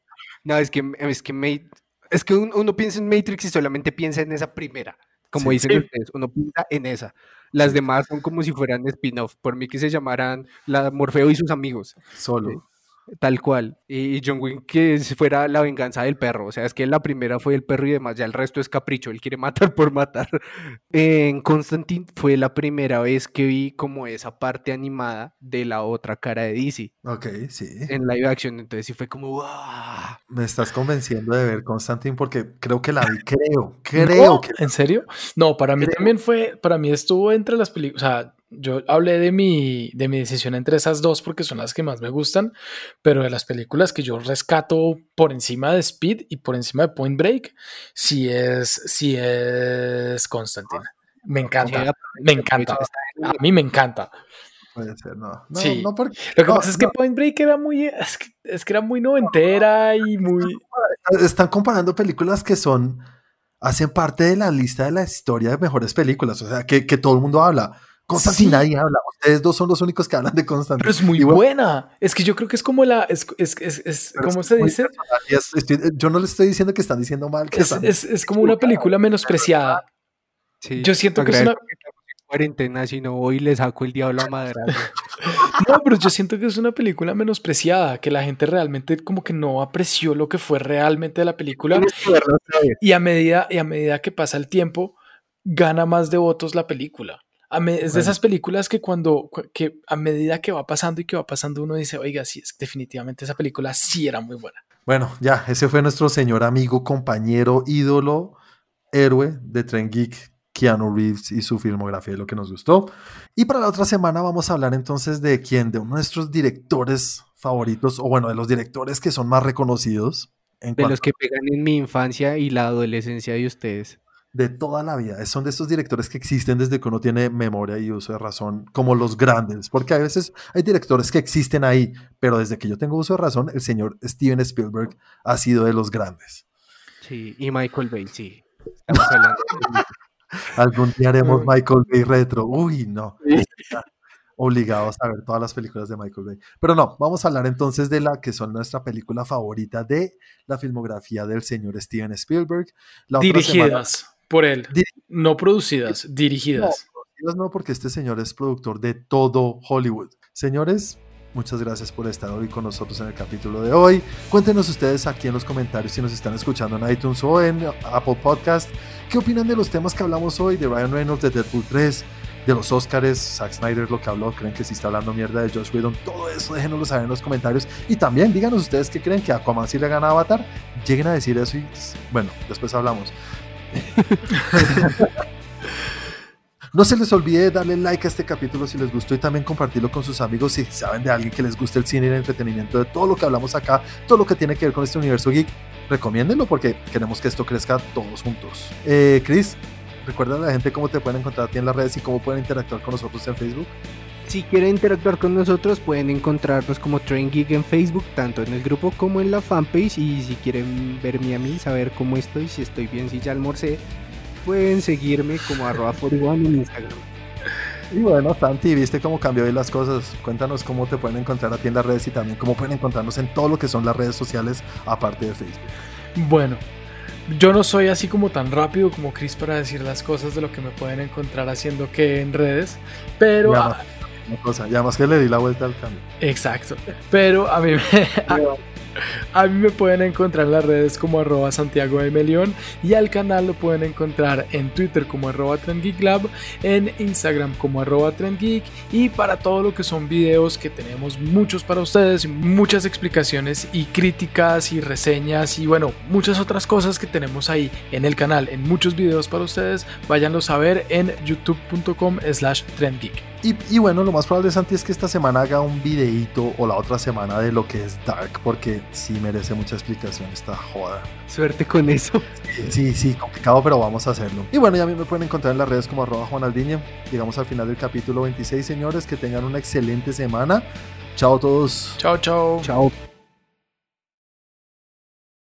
No, es que, es que, es que un- uno piensa en Matrix y solamente piensa en esa primera. Como Sí. dicen Sí. ustedes, uno piensa en esa. Las demás son como si fueran spin-off. Por mí que se llamaran la Morfeo y sus amigos. Solo. Tal cual. Y John Wick que si fuera la venganza del perro. O sea, es que la primera fue el perro y demás. Ya el resto es capricho. Él quiere matar por matar. En Constantine fue la primera vez que vi como esa parte animada de la otra cara de DC Ok, sí. en live action. Entonces sí fue como ¡guau! Me estás convenciendo de ver Constantine porque creo que la vi, creo, creo No, que... ¿En serio? No, para mí Creo. también fue, para mí estuvo entre las películas, o sea, yo hablé de mi, de mi decisión entre esas dos porque son las que más me gustan, pero de las películas que yo rescato por encima de Speed y por encima de Point Break, sí es, sí es Constantine. Me encanta, me encanta. A mí me encanta. Puede ser, no. No, Sí. no porque... Lo que No, pasa es que. Point Break era muy, es que, es que era muy noventera y muy... Están comparando películas que son... Hacen parte de la lista de la historia de mejores películas, o sea, que, que todo el mundo habla. Constantine Sí. nadie habla. Ustedes dos son los únicos que hablan de Constantine. Pero es muy bueno, buena. Es que yo creo que es como la, es, es, es, es- ¿cómo es se dice? estoy- yo no le estoy diciendo que están diciendo mal, que Es, están- es, es como una película menospreciada. Sí, Yo siento que es una, agradezco que estamos en cuarentena, si no voy y le saco el diablo a madera. no, pero yo siento que es una película menospreciada, que la gente realmente como que no apreció lo que fue realmente de la película y a medida, y a medida que pasa el tiempo, gana más de votos la película. A me- es de esas películas que cuando, cu- que a medida que va pasando y que va pasando, uno dice, oiga, sí, es, definitivamente esa película sí era muy buena. Bueno, ya, ese fue nuestro señor amigo, compañero, ídolo, héroe de Tren Geek, Keanu Reeves y su filmografía, lo que nos gustó. Y para la otra semana vamos a hablar entonces de quién, de uno de nuestros directores favoritos, o bueno, de los directores que son más reconocidos, de los que pegan en mi infancia y la adolescencia de ustedes. De toda la vida. Son de estos directores que existen desde que uno tiene memoria y uso de razón, como los grandes. Porque a veces hay directores que existen ahí, pero desde que yo tengo uso de razón, el señor Steven Spielberg ha sido de los grandes. Sí, y Michael Bay, sí. Estamos hablando. Algún día haremos Michael Bay retro. Uy, no. Obligados a ver todas las películas de Michael Bay. Pero no, vamos a hablar entonces de la que son nuestra película favorita de la filmografía del señor Steven Spielberg. dirigidas por él, no producidas, dirigidas. No, producidas no, porque este señor es productor de todo Hollywood. Señores, Muchas gracias por estar hoy con nosotros en el capítulo de hoy. Cuéntenos ustedes aquí en los comentarios si nos están escuchando en iTunes o en Apple Podcast. ¿Qué opinan de los temas que hablamos hoy? De Ryan Reynolds, de Deadpool 3, de los Oscars, Zack Snyder lo que habló, creen que si está hablando mierda de Josh Whedon, todo eso déjenoslo saber en los comentarios. Y también díganos ustedes qué creen que Aquaman sí le gana a Avatar. Lleguen a decir eso y bueno, después hablamos. No se les olvide darle like a este capítulo si les gustó y también compartirlo con sus amigos si saben de alguien que les guste el cine y el entretenimiento de todo lo que hablamos acá, todo lo que tiene que ver con este universo geek. Recomiéndenlo porque queremos que esto crezca todos juntos. Eh, Chris, recuerda a la gente cómo te pueden encontrar a ti en las redes y cómo pueden interactuar con nosotros en Facebook. Si quieren interactuar con nosotros, pueden encontrarnos como Train Geek en Facebook, tanto en el grupo como en la fanpage. Y si quieren verme a mí, saber cómo estoy, si estoy bien, si ya almorcé, pueden seguirme como arroba en Instagram. Y bueno, Santi, ¿viste cómo cambió hoy las cosas? Cuéntanos cómo te pueden encontrar a ti en las redes y también cómo pueden encontrarnos en todo lo que son las redes sociales aparte de Facebook. Bueno, yo no soy así como tan rápido como Chris para decir las cosas de lo que me pueden encontrar haciendo que en redes, pero... Cosa, ya más que le di la vuelta al cambio. Exacto, pero a mí me... A mí me pueden encontrar en las redes como arroba Santiago de Melión y al canal lo pueden encontrar en Twitter como arroba TrendGeekLab, en Instagram como arroba TrendGeek y para todo lo que son videos que tenemos muchos para ustedes, muchas explicaciones y críticas y reseñas y bueno, muchas otras cosas que tenemos ahí en el canal, en muchos videos para ustedes, váyanlos a ver en youtube.com slash trendgeek. Y, bueno, lo más probable, Santi, es que esta semana haga un videíto o la otra semana de lo que es Dark, porque sí merece mucha explicación esta joda. Suerte con eso. Sí, sí, complicado, pero vamos a hacerlo. Y bueno, ya me pueden encontrar en las redes como arroba Juanaldiña. Llegamos al final del capítulo 26, señores. Que tengan una excelente semana. Chao a todos. Chao, chao. Chao.